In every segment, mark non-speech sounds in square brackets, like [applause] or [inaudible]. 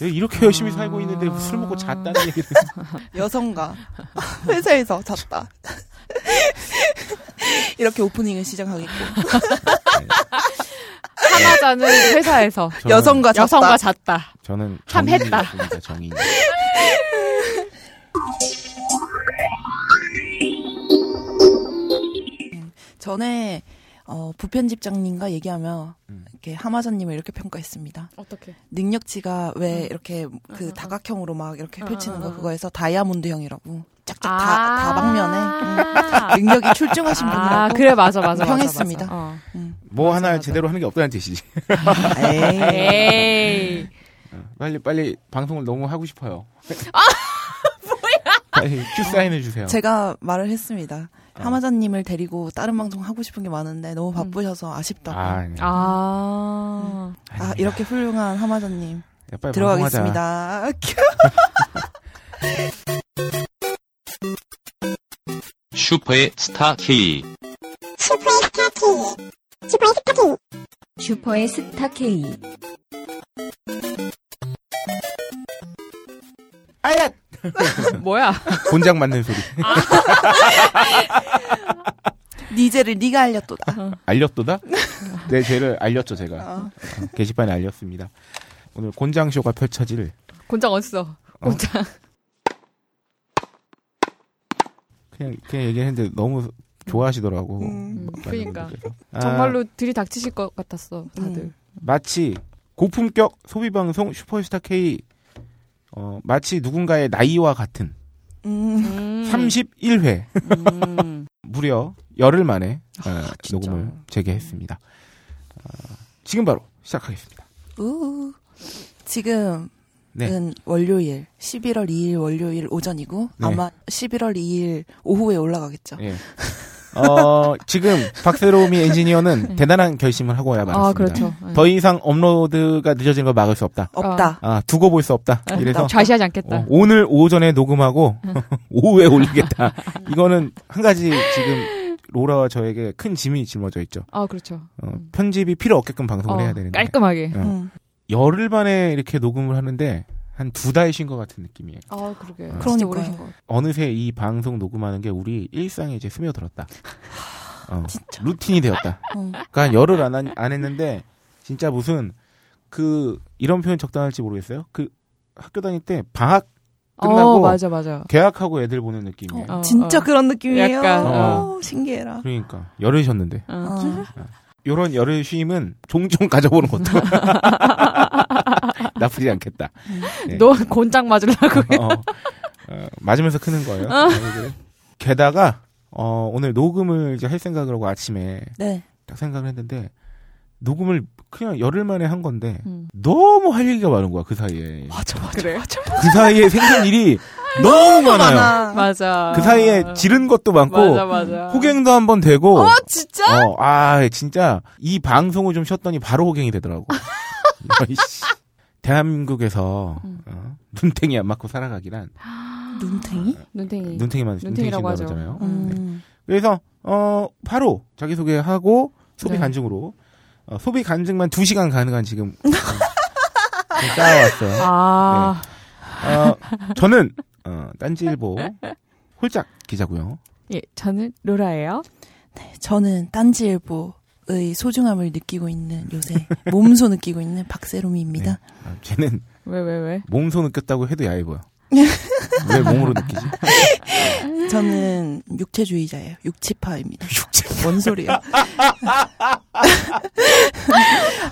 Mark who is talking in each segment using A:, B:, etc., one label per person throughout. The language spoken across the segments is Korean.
A: 이렇게 열심히 살고 있는데 술 먹고 잤다는 얘기를. [laughs]
B: 여성가 [laughs] 회사에서 잤다. [laughs] 이렇게 오프닝을 시작하겠고
C: 하나자는 회사에서
B: 여성과 잤다.
C: 여성과 잤다.
A: 저는
C: 참 했다.
A: 정인.
B: 전에 어, 부편집장님과 얘기하며
A: 음.
B: 이렇게 하마자님을 이렇게 평가했습니다.
C: 어떻게?
B: 능력치가 왜
C: 음.
B: 이렇게 그
C: 음, 음.
B: 다각형으로 막 이렇게
C: 음,
B: 펼치는
C: 음,
B: 거
C: 음.
B: 그거에서 다이아몬드형이라고 짝짝
C: 아.
B: 다 다방면에 능력이 출중하신
C: 아,
B: 분이라고
C: 그래 맞아 맞아. 맞아,
B: 평했습니다.
C: 맞아. 어.
B: 음.
A: 뭐
C: 맞아,
A: 하나
C: 맞아.
A: 제대로 하는 게 없다는 뜻이지.
B: 에이.
C: 에이. [laughs]
A: 어, 빨리 빨리 방송을 너무 하고 싶어요. 아 [laughs] 뭐야? 빨리 큐 사인 해 주세요.
B: 제가 말을 했습니다.
A: 어.
B: 하마자님을 데리고 다른 방송 하고 싶은 게 많은데 너무 바쁘셔서 아쉽다고.
A: 아,
B: 아,
A: 아니야.
C: 아.
A: 아니야.
B: 이렇게 훌륭한 하마자님
A: 야, 빨리 방송하자.
B: 들어가겠습니다. [laughs]
D: 슈퍼의 스타 K.
E: 슈퍼의 스타 K.
A: 아야! [laughs]
C: 뭐야?
A: 곤장 맞는 소리. [laughs]
B: 니제를 네가 알렸도다.
A: 알렸도다? [laughs] 내 죄를 알렸죠, 제가.
B: 어.
A: 어, 게시판에 알렸습니다. 오늘 곤장 쇼가 펼쳐질
C: 곤장 어딨어? 곤장.
A: 그냥 그냥 얘기했는데 너무 좋아하시더라고.
B: 음,
A: 많은
C: 그러니까.
A: 분들께서. 아,
C: 정말로 들이닥치실 것 같았어, 다들.
B: 음.
A: 마치 고품격 소비 방송 슈퍼스타 K 어, 마치 누군가의 나이와 같은
B: 음.
C: 음.
A: 31회
C: 음.
A: 무려 열흘 만에 어,
B: 아, 진짜.
A: 녹음을 재개했습니다. 어, 지금 바로 시작하겠습니다.
B: 우. 지금은
A: 네.
B: 월요일 11월 2일 월요일 오전이고
A: 네.
B: 아마 11월 2일 오후에 올라가겠죠.
A: 예. [laughs] 어, 지금 박세롬이 엔지니어는 대단한 결심을 하고 와야 말았습니다.
C: 아, 그렇죠. 네.
A: 더 이상 업로드가 늦어지는 걸 막을 수 없다.
B: 없다.
A: 아, 두고 볼 수 없다.
C: 아,
A: 이래서
C: 좌시하지 않겠다.
A: 어, 오늘 오전에 녹음하고 [laughs] 오후에 올리겠다. 이거는 한 가지 지금 로라와 저에게 큰 짐이 짊어져 있죠.
C: 아, 그렇죠.
A: 어, 편집이 필요 없게끔 방송을
C: 어,
A: 해야 되는데
C: 깔끔하게.
A: 어.
B: 음.
A: 열흘 만에 이렇게 녹음을 하는데 한 두 달 쉰 것 같은 느낌이에요.
C: 아, 그러게.
A: 어.
C: 진짜
B: 그러니까요.
C: 오래신 것 같아.
A: 어느새 이 방송 녹음하는 게 우리 일상에 이제 스며들었다. 어, 루틴이 되었다. [laughs]
B: 어.
A: 그러니까 한 열흘 안, 한- 안 했는데 진짜 무슨 그 이런 표현 적당할지 모르겠어요. 그 학교 다닐 때 방학 끝나고
C: 어, 맞아, 맞아.
A: 개학하고 애들 보는 느낌이에요.
C: 어,
B: 진짜
C: 어.
B: 그런 느낌이에요.
C: 약간,
B: 어, 신기해라.
A: 그러니까 열흘이셨는데
C: 어.
B: 어.
A: 요런 열흘 쉼은 종종 가져보는 것도 [laughs] [laughs] [laughs] 나쁘지 않겠다. 네.
C: 너 곤장 맞으려고 해.
A: 어, 어, 맞으면서 크는 거예요. 아이들은. 게다가 어, 오늘 녹음을 이제 할 생각을 하고 아침에
B: 네.
A: 딱 생각을 했는데 녹음을 그냥 열흘 만에 한 건데
C: 음.
A: 너무 할 얘기가 많은 거야 그 사이에
B: 맞아, 맞아.
C: 그래?
A: 그 사이에 생긴 일이 [laughs] 너무 많아요.
B: 많아.
C: 맞아.
A: 그 사이에 지른 것도 많고
C: 맞아, 맞아.
A: 호갱도 한 번 되고
C: 어, 진짜?
A: 어, 아, 진짜 이 방송을 좀 쉬었더니 바로 호갱이 되더라고. [laughs] 대한민국에서
C: 음.
A: 어, 눈탱이 안 맞고 살아가기란 [gasps]
B: 눈탱이?
C: 눈탱이.
A: 눈탱이만
C: 음. 눈탱이라고 하죠.
A: 눈탱이라고 하잖아요.
C: 음.
B: 음.
A: 그래서 어 바로 자기 소개하고 소비
C: 네.
A: 간증으로 어, 소비 간증만 2 시간 가능한 지금 [laughs] 어, 좀 쌓아왔어요.
C: 아,
A: 어, 저는 어, 딴지일보 홀짝 기자고요.
C: 예, 저는 로라예요.
B: 저는 딴지일보 의 소중함을 느끼고 있는 요새 몸소 느끼고 있는 박세롬이입니다.
A: 아, 쟤는
C: 왜, 왜, 왜?
A: 몸소 느꼈다고 해도 야해 보여. 왜 몸으로 느끼지? [laughs]
B: 저는 육체주의자예요. 육치파입니다.
A: 육체.
B: 뭔 소리야? [laughs]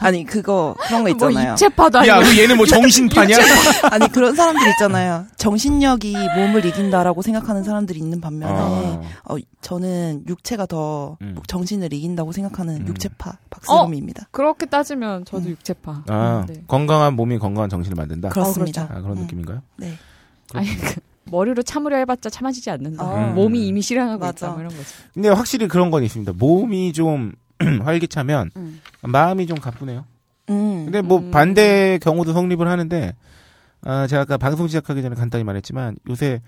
B: 아니 그거 그런
C: 거뭐
B: 있잖아요.
C: 입체파도 아니고.
A: 야, 그 얘는 뭐 정신파냐? [laughs]
B: 아니 그런 사람들 있잖아요. 정신력이 몸을 이긴다라고 생각하는 사람들이 있는 반면에
A: 아.
B: 어, 저는 육체가 더
A: 음.
B: 정신을 이긴다고 생각하는
A: 음.
B: 육체파 박세롬입니다.
C: 그렇게 따지면 저도
B: 음.
C: 육체파.
A: 아,
C: 네.
A: 건강한 몸이 건강한 정신을 만든다.
B: 그렇습니다.
A: 아, 그런
B: 음.
A: 느낌인가요?
B: 네.
C: 아니, 그, 머리로 참으려 해봤자 참아지지 않는다.
B: 아.
C: 몸이 이미 실행하고
B: 맞아.
C: 있다. 뭐 이런 거지.
A: 근데 확실히 그런 건 있습니다. 몸이 좀 [clears throat] 활기차면
C: 음.
A: 마음이 좀 가쁘네요.
B: 음.
A: 근데 뭐
C: 음.
A: 반대 경우도 성립을 하는데 아, 제가 아까 방송 시작하기 전에 간단히 말했지만 요새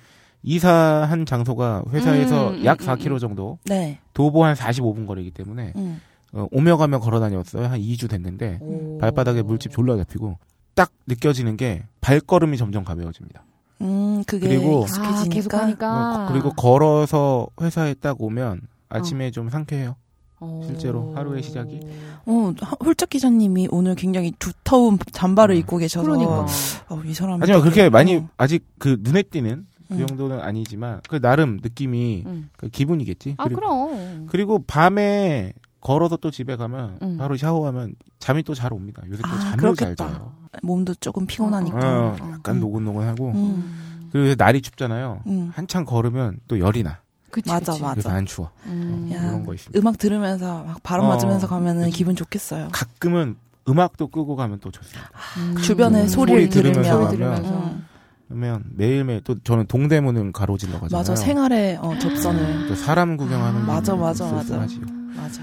A: 이사한 장소가 회사에서
C: 음,
A: 약
C: 음,
A: 4km 정도
B: 네.
A: 도보 한 45분 거리이기 때문에
B: 음.
A: 어, 오며 가며 걸어 다녔어요. 한 2주 됐는데
C: 오.
A: 발바닥에 물집 졸라 잡히고 딱 느껴지는 게 발걸음이 점점 가벼워집니다.
B: 음, 그게
A: 그리고-
C: 아,
B: 익숙해지니까.
C: 계속 하니까.
A: 어, 그리고 걸어서 회사에 딱 오면 아침에 좀 상쾌해요.
C: 어.
A: 실제로 하루의 시작이.
B: 어, 하- 홀짝 기자님이 오늘 굉장히 두터운 잠바를
A: 음.
B: 입고 계셔서
C: 그러니까.
B: 어, 이 사람
A: 하지만 그렇게 많이
B: 어.
A: 아직 그 눈에 띄는 그
B: 음.
A: 정도는 아니지만 그 나름 느낌이
C: 음.
A: 그 기분이겠지.
C: 아,
A: 그리고,
C: 그럼.
A: 그리고 밤에 걸어서 또 집에 가면
C: 음.
A: 바로 샤워하면 잠이 또 잘 옵니다. 요새 또
B: 아,
A: 잠을 잘
B: 그렇겠다.
A: 자요.
B: 몸도 조금 피곤하니까.
A: 어,
B: 어,
A: 약간
B: 음.
A: 노곤노곤하고
B: 음.
A: 그리고 날이 춥잖아요.
B: 음.
A: 한참 걸으면 또 열이 나.
C: 그치,
B: 맞아,
C: 그치.
B: 맞아.
A: 그래서 안 추워.
C: 음.
B: 야.
A: 이런 거 있습니다.
B: 음악 들으면서 막 바람
A: 어,
B: 맞으면서 가면은
A: 그치.
B: 기분 좋겠어요.
A: 가끔은 음악도 끄고 가면 또 좋습니다.
C: 음.
B: 주변에
A: 음,
B: 소리를
A: 소리 들으면서
B: 들으면.
C: 소리 들으면서.
B: 음.
A: 그러면 매일매일 또 저는 동대문을 가로질러 가잖아요.
B: 맞아, 생활의 어, 접선을.
A: 또 사람 구경하는
C: 아,
B: 맞아, 맞아, 맞아. 맞아.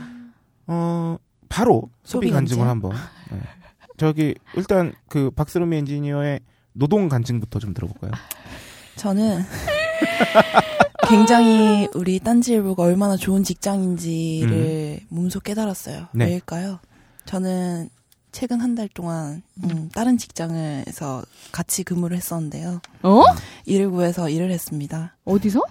A: 어 바로 소비
B: 소비
A: 간증을
B: 간증?
A: 한번. 네. 저기 일단 그 박스롬이 엔지니어의 노동 간증부터 좀 들어볼까요?
B: 저는 [laughs] 굉장히 우리 딴지일보가 얼마나 좋은 직장인지를 몸소 깨달았어요.
A: 음. 네.
B: 왜일까요? 저는 최근 한 달 동안 음, 다른 직장에서 같이 근무를 했었는데요.
C: 어?
B: 일을 구해서 일을 했습니다.
C: 어디서?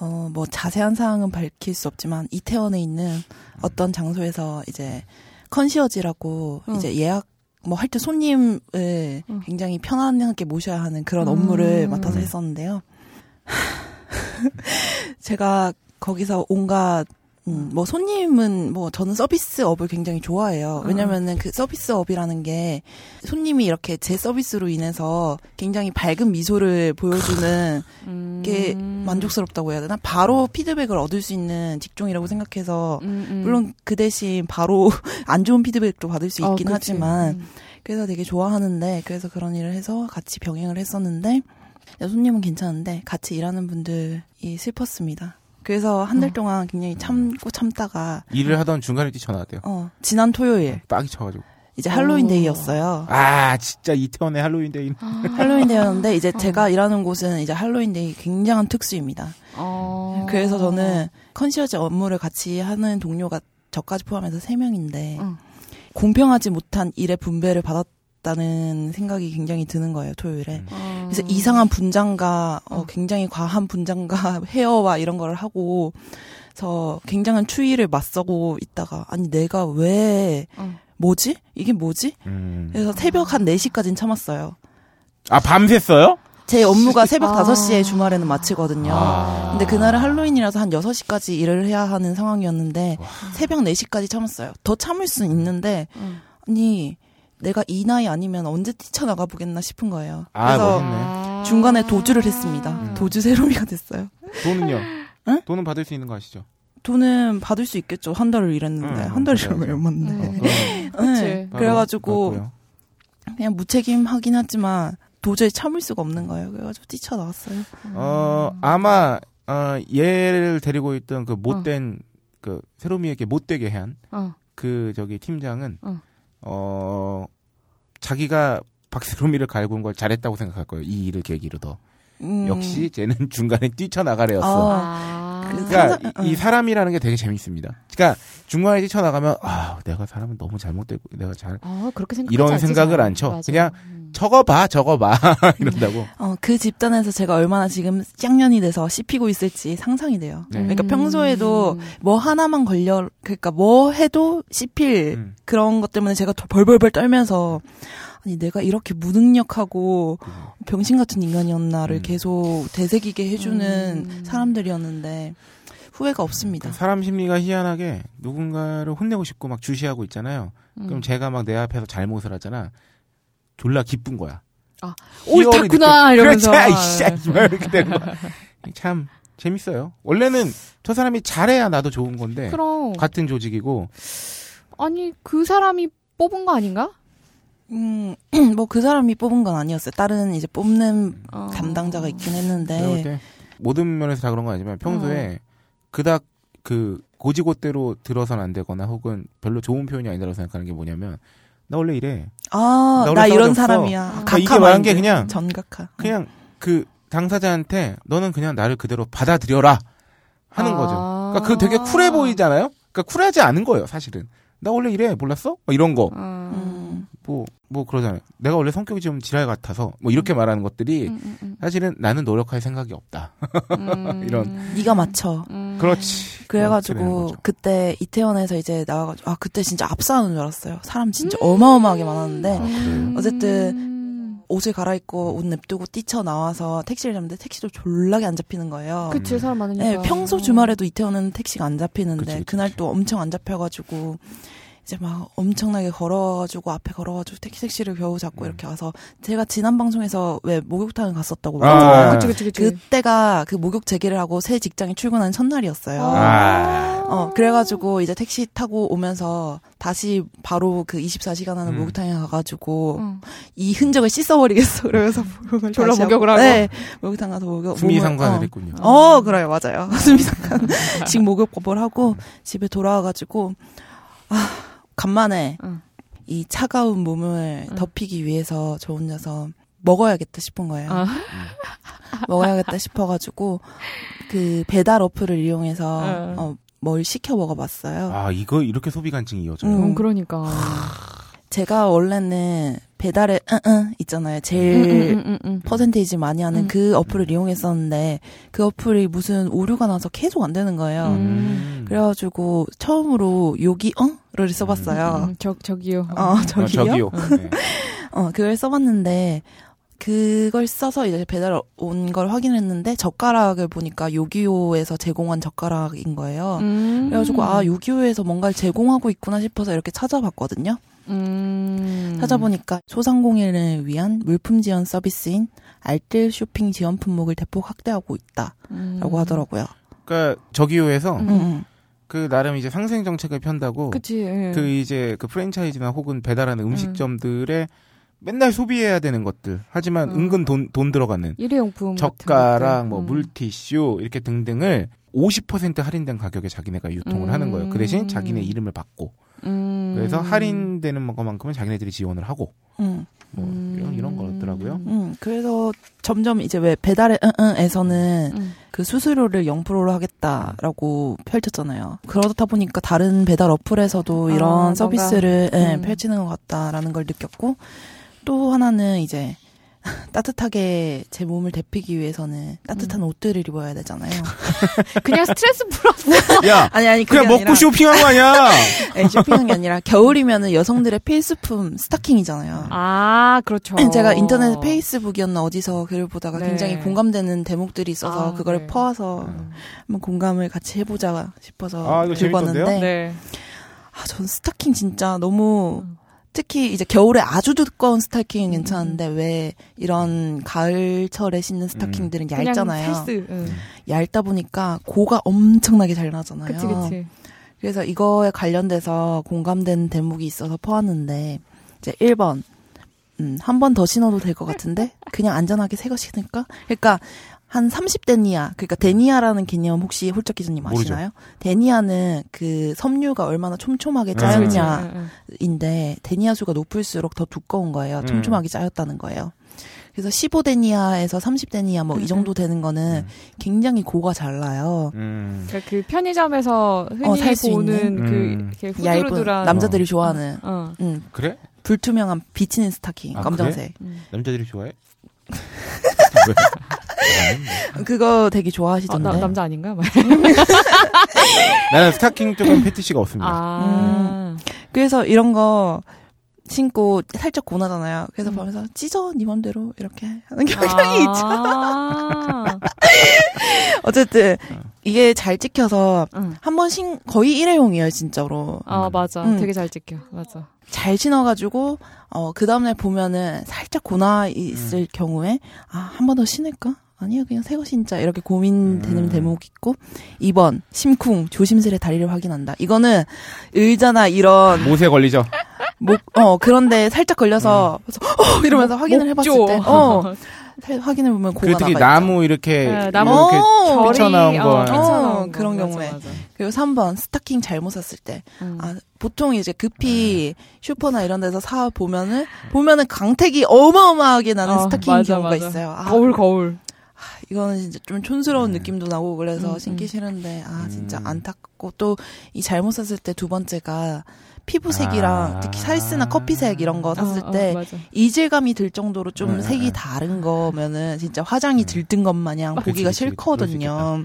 B: 어, 뭐 자세한 사항은 밝힐 수 없지만 이태원에 있는 어떤 장소에서 이제 컨시어지라고
C: 응.
B: 이제 예약 뭐 할 때 손님을
C: 응.
B: 굉장히 편안하게 모셔야 하는 그런 업무를
C: 음.
B: 맡아서 했었는데요. [laughs] 제가 거기서 온갖 음, 뭐 손님은 뭐 저는 서비스업을 굉장히 좋아해요. 왜냐면은 그 서비스업이라는 게 손님이 이렇게 제 서비스로 인해서 굉장히 밝은 미소를 보여주는 [laughs]
C: 음.
B: 게 만족스럽다고 해야 되나? 바로 피드백을 얻을 수 있는 직종이라고 생각해서
C: 음, 음.
B: 물론 그 대신 바로 [laughs] 안 좋은 피드백도 받을 수
C: 어,
B: 있긴
C: 그치.
B: 하지만
C: 음.
B: 그래서 되게 좋아하는데 그래서 그런 일을 해서 같이 병행을 했었는데 손님은 괜찮은데 같이 일하는 분들이 슬펐습니다. 그래서 한달
C: 어.
B: 동안 굉장히 참고 참다가
A: 일을 하던 중간에 뛰쳐나왔대요.
B: 어 지난 토요일
A: 빡이 쳐가지고.
B: 이제 할로윈
C: 어.
B: 데이였어요.
A: 아 진짜 이태원의 할로윈 데이. [laughs]
B: 할로윈 데이였는데 이제 제가 일하는 곳은 이제 할로윈 데이 굉장한 특수입니다.
C: 어.
B: 그래서 저는 컨시어지 업무를 같이 하는 동료가 저까지 포함해서 3명인데
C: 응.
B: 공평하지 못한 일의 분배를 받았 다는 생각이 굉장히 드는 거예요, 토요일에.
A: 음.
C: 어.
B: 그래서 이상한 분장과 어,
C: 어.
B: 굉장히 과한 분장과 [laughs] 헤어와 이런 거를 하고 저 굉장한 추위를 맞서고 있다가 아니 내가 왜
C: 어.
B: 뭐지? 이게 뭐지?
A: 음.
B: 그래서 새벽 한 4시까지는 참았어요.
A: 아 밤샜어요?
B: 제 업무가 새벽
C: 아.
B: 5시에 주말에는 마치거든요.
A: 아.
B: 근데 그날은 할로윈이라서 한 6시까지 일을 해야 하는 상황이었는데 새벽 4시까지 참았어요. 더 참을 수는 있는데
C: 응.
B: 아니 내가 이 나이 아니면 언제 뛰쳐나가 보겠나 싶은 거예요.
A: 아,
B: 그래서
A: 멋있네.
C: 아.
B: 중간에 도주를 했습니다.
A: 음.
B: 도주 세로미가 됐어요.
A: 돈은요?
B: 응?
A: 돈은 받을 수 있는 거 아시죠?
B: 돈은 받을 수 있겠죠. 한 달을 일했는데
A: 응,
B: 한 달이
A: 맞아요,
B: 얼마
A: 맞아요.
B: 얼마인데.
A: 어,
C: 음.
A: 그럼
C: 그치.
B: 네, 그래가지고
A: 받고요.
B: 그냥 무책임하긴 하지만 도저히 참을 수가 없는 거예요. 그래가지고 뛰쳐나왔어요.
A: 어 아마 어, 얘를 데리고 있던 그 못된 그 세로미에게 못되게 한
C: 어.
A: 그 저기 팀장은
C: 어.
A: 어 자기가 박세롬이를 갈군 걸 잘했다고 생각할 거예요. 이 일을 계기로 더.
B: 음.
A: 역시 쟤는 [laughs] 중간에 뛰쳐나가래였어.
B: 어.
C: 아.
B: 그
A: 그러니까 이, 이
B: 응.
A: 사람이라는 게 되게 재밌습니다. 그러니까 중간에 뛰쳐나가면 아 내가 사람은 너무 잘못되고 내가 잘
C: 어, 그렇게 생각
A: 이런 생각을 안 쳐. 그냥
C: 음.
A: 적어봐 적어봐 [laughs] 이런다고.
B: 어, 그 집단에서 제가 얼마나 지금 짱년이 돼서 씹히고 있을지 상상이 돼요.
A: 네.
B: 그러니까
C: 음.
B: 평소에도 뭐 하나만 걸려, 그러니까 뭐 해도 씹힐
A: 음.
B: 그런 것 때문에 제가 더 벌벌벌 떨면서 아니 내가 이렇게 무능력하고 병신 같은 인간이었나를
A: 음.
B: 계속 되새기게 해주는
C: 음.
B: 사람들이었는데 후회가 없습니다.
A: 그 사람 심리가 희한하게 누군가를 혼내고 싶고 막 주시하고 있잖아요.
C: 음.
A: 그럼 제가 막 내 앞에서 잘못을 하잖아. 졸라 기쁜 거야.
C: 탔구나,
A: 느껴-
C: 이러면서.
A: 그렇지, 아이씨, 막 이렇게 되는 거. [laughs] 참 재밌어요. 원래는 저 사람이 잘해야 나도 좋은 건데
C: 그럼.
A: 같은 조직이고
C: 아니, 그 사람이 뽑은 거 아닌가?
B: 음, [clears throat] 뭐 그 사람이 뽑은 건 아니었어요. 다른 이제 뽑는
C: 어.
B: 담당자가 있긴 했는데
A: 때 모든 면에서 다 그런 건 아니지만 평소에 그닥 그 고지고대로 들어선 안 되거나 혹은 별로 좋은 표현이 아니라고 생각하는 게 뭐냐면 나 원래 이래.
B: 아,
A: 나
B: 나 이런
A: 없어.
B: 사람이야.
C: 그러니까
A: 이게 말한 게. 그냥-
B: 전각화.
A: 그냥 그 당사자한테 너는 그냥 나를 그대로 받아들여라 하는
C: 아.
A: 거죠. 그러니까 그 되게 쿨해 보이잖아요. 그러니까 쿨하지 않은 거예요, 사실은. 나 원래 이래 몰랐어? 뭐 이런 거.
C: 음.
B: 음.
A: 뭐, 뭐 그러잖아요. 내가 원래 성격이 좀 지랄 같아서 뭐 이렇게 말하는 것들이
C: 음, 음, 음.
A: 사실은 나는 노력할 생각이 없다.
C: 음. [laughs]
A: 이런.
B: 네가 맞춰.
C: 음.
A: 그렇지.
B: 그래가지고. 그때 이태원에서 이제 나와가지고 아 그때 진짜 압사하는 줄 알았어요. 사람 진짜 어마어마하게 많았는데
C: 음.
B: 어쨌든 옷을 갈아입고 옷 냅두고 뛰쳐 나와서 택시를 잡는데 택시도 졸라게 안 잡히는 거예요.
C: 그치 사람 많으니까.
B: 네, 평소 주말에도 이태원은 택시가 안 잡히는데
A: 그치, 그치,
B: 그날. 또 엄청 안 잡혀가지고 이제 막 엄청나게 걸어가지고 앞에 걸어가지고 택시 택시를 겨우 잡고
A: 음.
B: 이렇게 와서 제가 지난 방송에서 왜 목욕탕을 갔었다고
A: 아.
C: 그치 그치 그치.
B: 그때가 그 목욕 재개를 하고 새 직장에 출근하는 첫날이었어요.
A: 아.
B: 어, 그래가지고 이제 택시 타고 오면서 다시 바로 그 24시간 하는
A: 음.
B: 목욕탕에 가가지고
C: 응.
B: 이 흔적을 씻어버리겠어. [laughs] 그러면서 목욕을
C: 졸라 목욕을 하고?
B: 네. 목욕탕 가서 목욕.
A: 수미상관을
B: 몸을-
A: 했군요.
B: 어, 어, 그래요. 맞아요. [laughs] 수미상관. 직 목욕법을 하고 집에 돌아와가지고, 아, 간만에
C: 응.
B: 이 차가운 몸을
C: 응.
B: 덮이기 위해서 저 혼자서 먹어야겠다 싶은 거예요.
C: 아.
B: 먹어야겠다 싶어가지고, 그 배달 어플을 이용해서,
C: 응.
B: 어, 뭘 시켜 먹어봤어요.
A: 아, 이거 이렇게 소비 간증이 이어져요.
B: 음.
C: 음, 그러니까.
B: 제가 원래는 배달에 응응 있잖아요. 제일
C: 음.
B: 퍼센테이지 많이 하는
C: 음.
B: 그 어플을 이용했었는데 그 어플이 무슨 오류가 나서 계속 안 되는 거예요.
C: 음.
B: 그래가지고 처음으로 여기 어 를 써봤어요.
C: 음, 저 저기요.
B: 어
A: 아,
B: 저기요.
A: 저기요. 네.
B: 어 그걸 써봤는데 그걸 써서 이제 배달 온 걸 확인했는데 젓가락을 보니까 요기요에서 제공한 젓가락인 거예요.
C: 음.
B: 그래가지고 아 요기요에서 뭔가를 제공하고 있구나 싶어서 이렇게 찾아봤거든요.
C: 음.
B: 찾아보니까 소상공인을 위한 물품 지원 서비스인 알뜰 쇼핑 지원 품목을 대폭 확대하고 있다라고
C: 음.
B: 하더라고요.
A: 그러니까 저기요에서
C: 음.
B: 음, 음.
A: 그 나름 이제 상생 정책을 편다고
C: 그치. 예.
A: 그 이제 그 프랜차이즈나 혹은 배달하는
C: 음.
A: 음식점들에 맨날 소비해야 되는 것들 하지만
C: 음.
A: 은근 돈 돈 들어가는
C: 일회용품
A: 젓가락. 뭐
C: 음.
A: 물티슈 이렇게 등등을 50% 할인된 가격에 자기네가 유통을
C: 음.
A: 하는 거예요. 그 대신 자기네 이름을 받고
C: 음.
A: 그래서 할인되는 것만큼은 자기네들이 지원을 하고
B: 음,
A: 뭐 이런 이런 거였더라고요.
B: 음. 그래서 점점 이제 왜 배달의 응응에서는
C: 음.
B: 그 수수료를 0%로 하겠다라고 펼쳤잖아요. 그러다 보니까 다른 배달 어플에서도
C: 아,
B: 이런
C: 뭔가,
B: 서비스를 예,
C: 음.
B: 펼치는 것 같다라는 걸 느꼈고 또 하나는 이제 [laughs] 따뜻하게 제 몸을 데피기 위해서는 따뜻한
C: 음.
B: 옷들을 입어야 되잖아요. [laughs]
C: 그냥 스트레스 풀어.
A: 야 [laughs]
B: 아니 아니
A: 그냥 먹고
B: 아니라,
A: 쇼핑한 거 아니야?
B: 예, 쇼핑한 게 아니라 겨울이면은 여성들의 필수품 스타킹이잖아요.
C: 아, 그렇죠.
B: 제가 인터넷 페이스북이었나 어디서 글을 보다가
C: 네.
B: 굉장히 공감되는 대목들이 있어서
C: 아,
B: 그걸
C: 네.
B: 퍼와서
A: 음.
B: 한번 공감을 같이 해보자 싶어서
A: 아, 이거
B: 들고
A: 재밌던데요?
B: 왔는데
C: 네.
B: 아, 전 스타킹 진짜 너무
C: 음.
B: 특히 이제 겨울에 아주 두꺼운 스타킹은
C: 음,
B: 괜찮은데 왜 이런 가을철에 신는 스타킹들은
C: 그냥
B: 얇잖아요.
C: 필수. 응.
B: 얇다 보니까 고가 엄청나게 잘 나잖아요.
C: 그치, 그치.
B: 그래서 이거에 관련돼서 공감되는 대목이 있어서 퍼왔는데 이제 1번 음, 한 번 더 신어도 될 것 같은데 그냥 안전하게 새거 신을까? 그러니까 한 30데니아 그러니까 데니아라는 개념 혹시 홀짝 기자님
A: 모르죠.
B: 아시나요? 데니아는 그 섬유가 얼마나 촘촘하게
A: 음.
C: 그치.
B: 짜였냐인데
C: 응, 응.
B: 데니아 수가 높을수록 더 두꺼운 거예요.
A: 음.
B: 촘촘하게 짜였다는 거예요. 그래서 15데니아에서 30데니아 뭐이
C: 음,
B: 정도 되는 거는
A: 음.
B: 굉장히 고가 잘 나요.
A: 음.
C: 그러니까 그 편의점에서 흔히
B: 어, 살수
C: 보는
A: 있는?
C: 그
A: 음.
C: 이렇게
B: 얇은 남자들이 좋아하는
C: 어.
B: 음,
A: 그래?
B: 불투명한 비치는 스타킹
A: 아,
B: 검정색.
C: 음.
A: 남자들이 좋아해? [laughs] 왜?
B: 그거 되게
C: 어,
B: 좋아하시던데.
C: 나, 남자 아닌가? 막.
A: 나는 스타킹 쪽은 패티시가 없습니다.
C: 아.
B: 그래서 이런 거 신고 살짝 고나잖아요. 그래서
C: 음.
B: 보면서 찢어 네 맘대로 이렇게 하는 경향이 있죠.
C: 아. [laughs]
B: 어쨌든
A: 어.
B: 이게 잘 찍혀서
C: 응.
B: 한번 신 거의 일회용이에요 진짜로.
C: 아, 맞아.
B: 음.
C: 되게 잘 찍혀. 맞아.
B: 잘 신어가지고 어그 다음날 보면은 살짝 고나 있을
A: 음.
B: 경우에 아 한 번 더 신을까? 아니야 그냥 새 거 신자 이렇게 고민되는
A: 음.
B: 대목 있고 2번 심쿵 조심스레 다리를 확인한다. 이거는 의자나 이런
A: 못에 걸리죠?
B: 목, 어, 그런데 살짝 걸려서, 그래서, 어, 이러면서 확인을 해봤을
C: 목조.
B: 때, 어, [laughs] 살- 확인을 보면 고가
A: 그 특히 나무 이렇게
C: 네, 나무
A: 이렇게
B: 어,
C: 결이,
A: 거.
C: 어,
B: 어,
C: 거.
B: 그런
C: 맞아,
B: 경우에.
C: 맞아.
B: 그리고 3번, 스타킹 잘못 샀을 때.
C: 음.
B: 아, 보통 이제 급히 슈퍼나 이런 데서 사 보면은, 보면은 강택이 어마어마하게 나는
C: 어,
B: 스타킹
C: 맞아,
B: 경우가. 있어요. 아,
C: 거울, 거울.
B: 이거는 진짜 좀 촌스러운
A: 음.
B: 느낌도 나고 그래서
C: 음,
B: 신기
C: 음.
B: 싫은데, 아, 진짜
A: 음.
B: 안타깝고 또 이 잘못 샀을 때 두 번째가 피부색이랑
A: 아.
B: 특히 살스나 커피색 이런 거 샀을
C: 어, 어,
B: 때
C: 맞아.
B: 이질감이 들 정도로 좀
A: 네,
B: 색이
A: 네.
B: 다른 거면은 진짜 화장이 들뜬 것 마냥
A: 그치,
B: 보기가
A: 그치, 그치.
B: 싫거든요.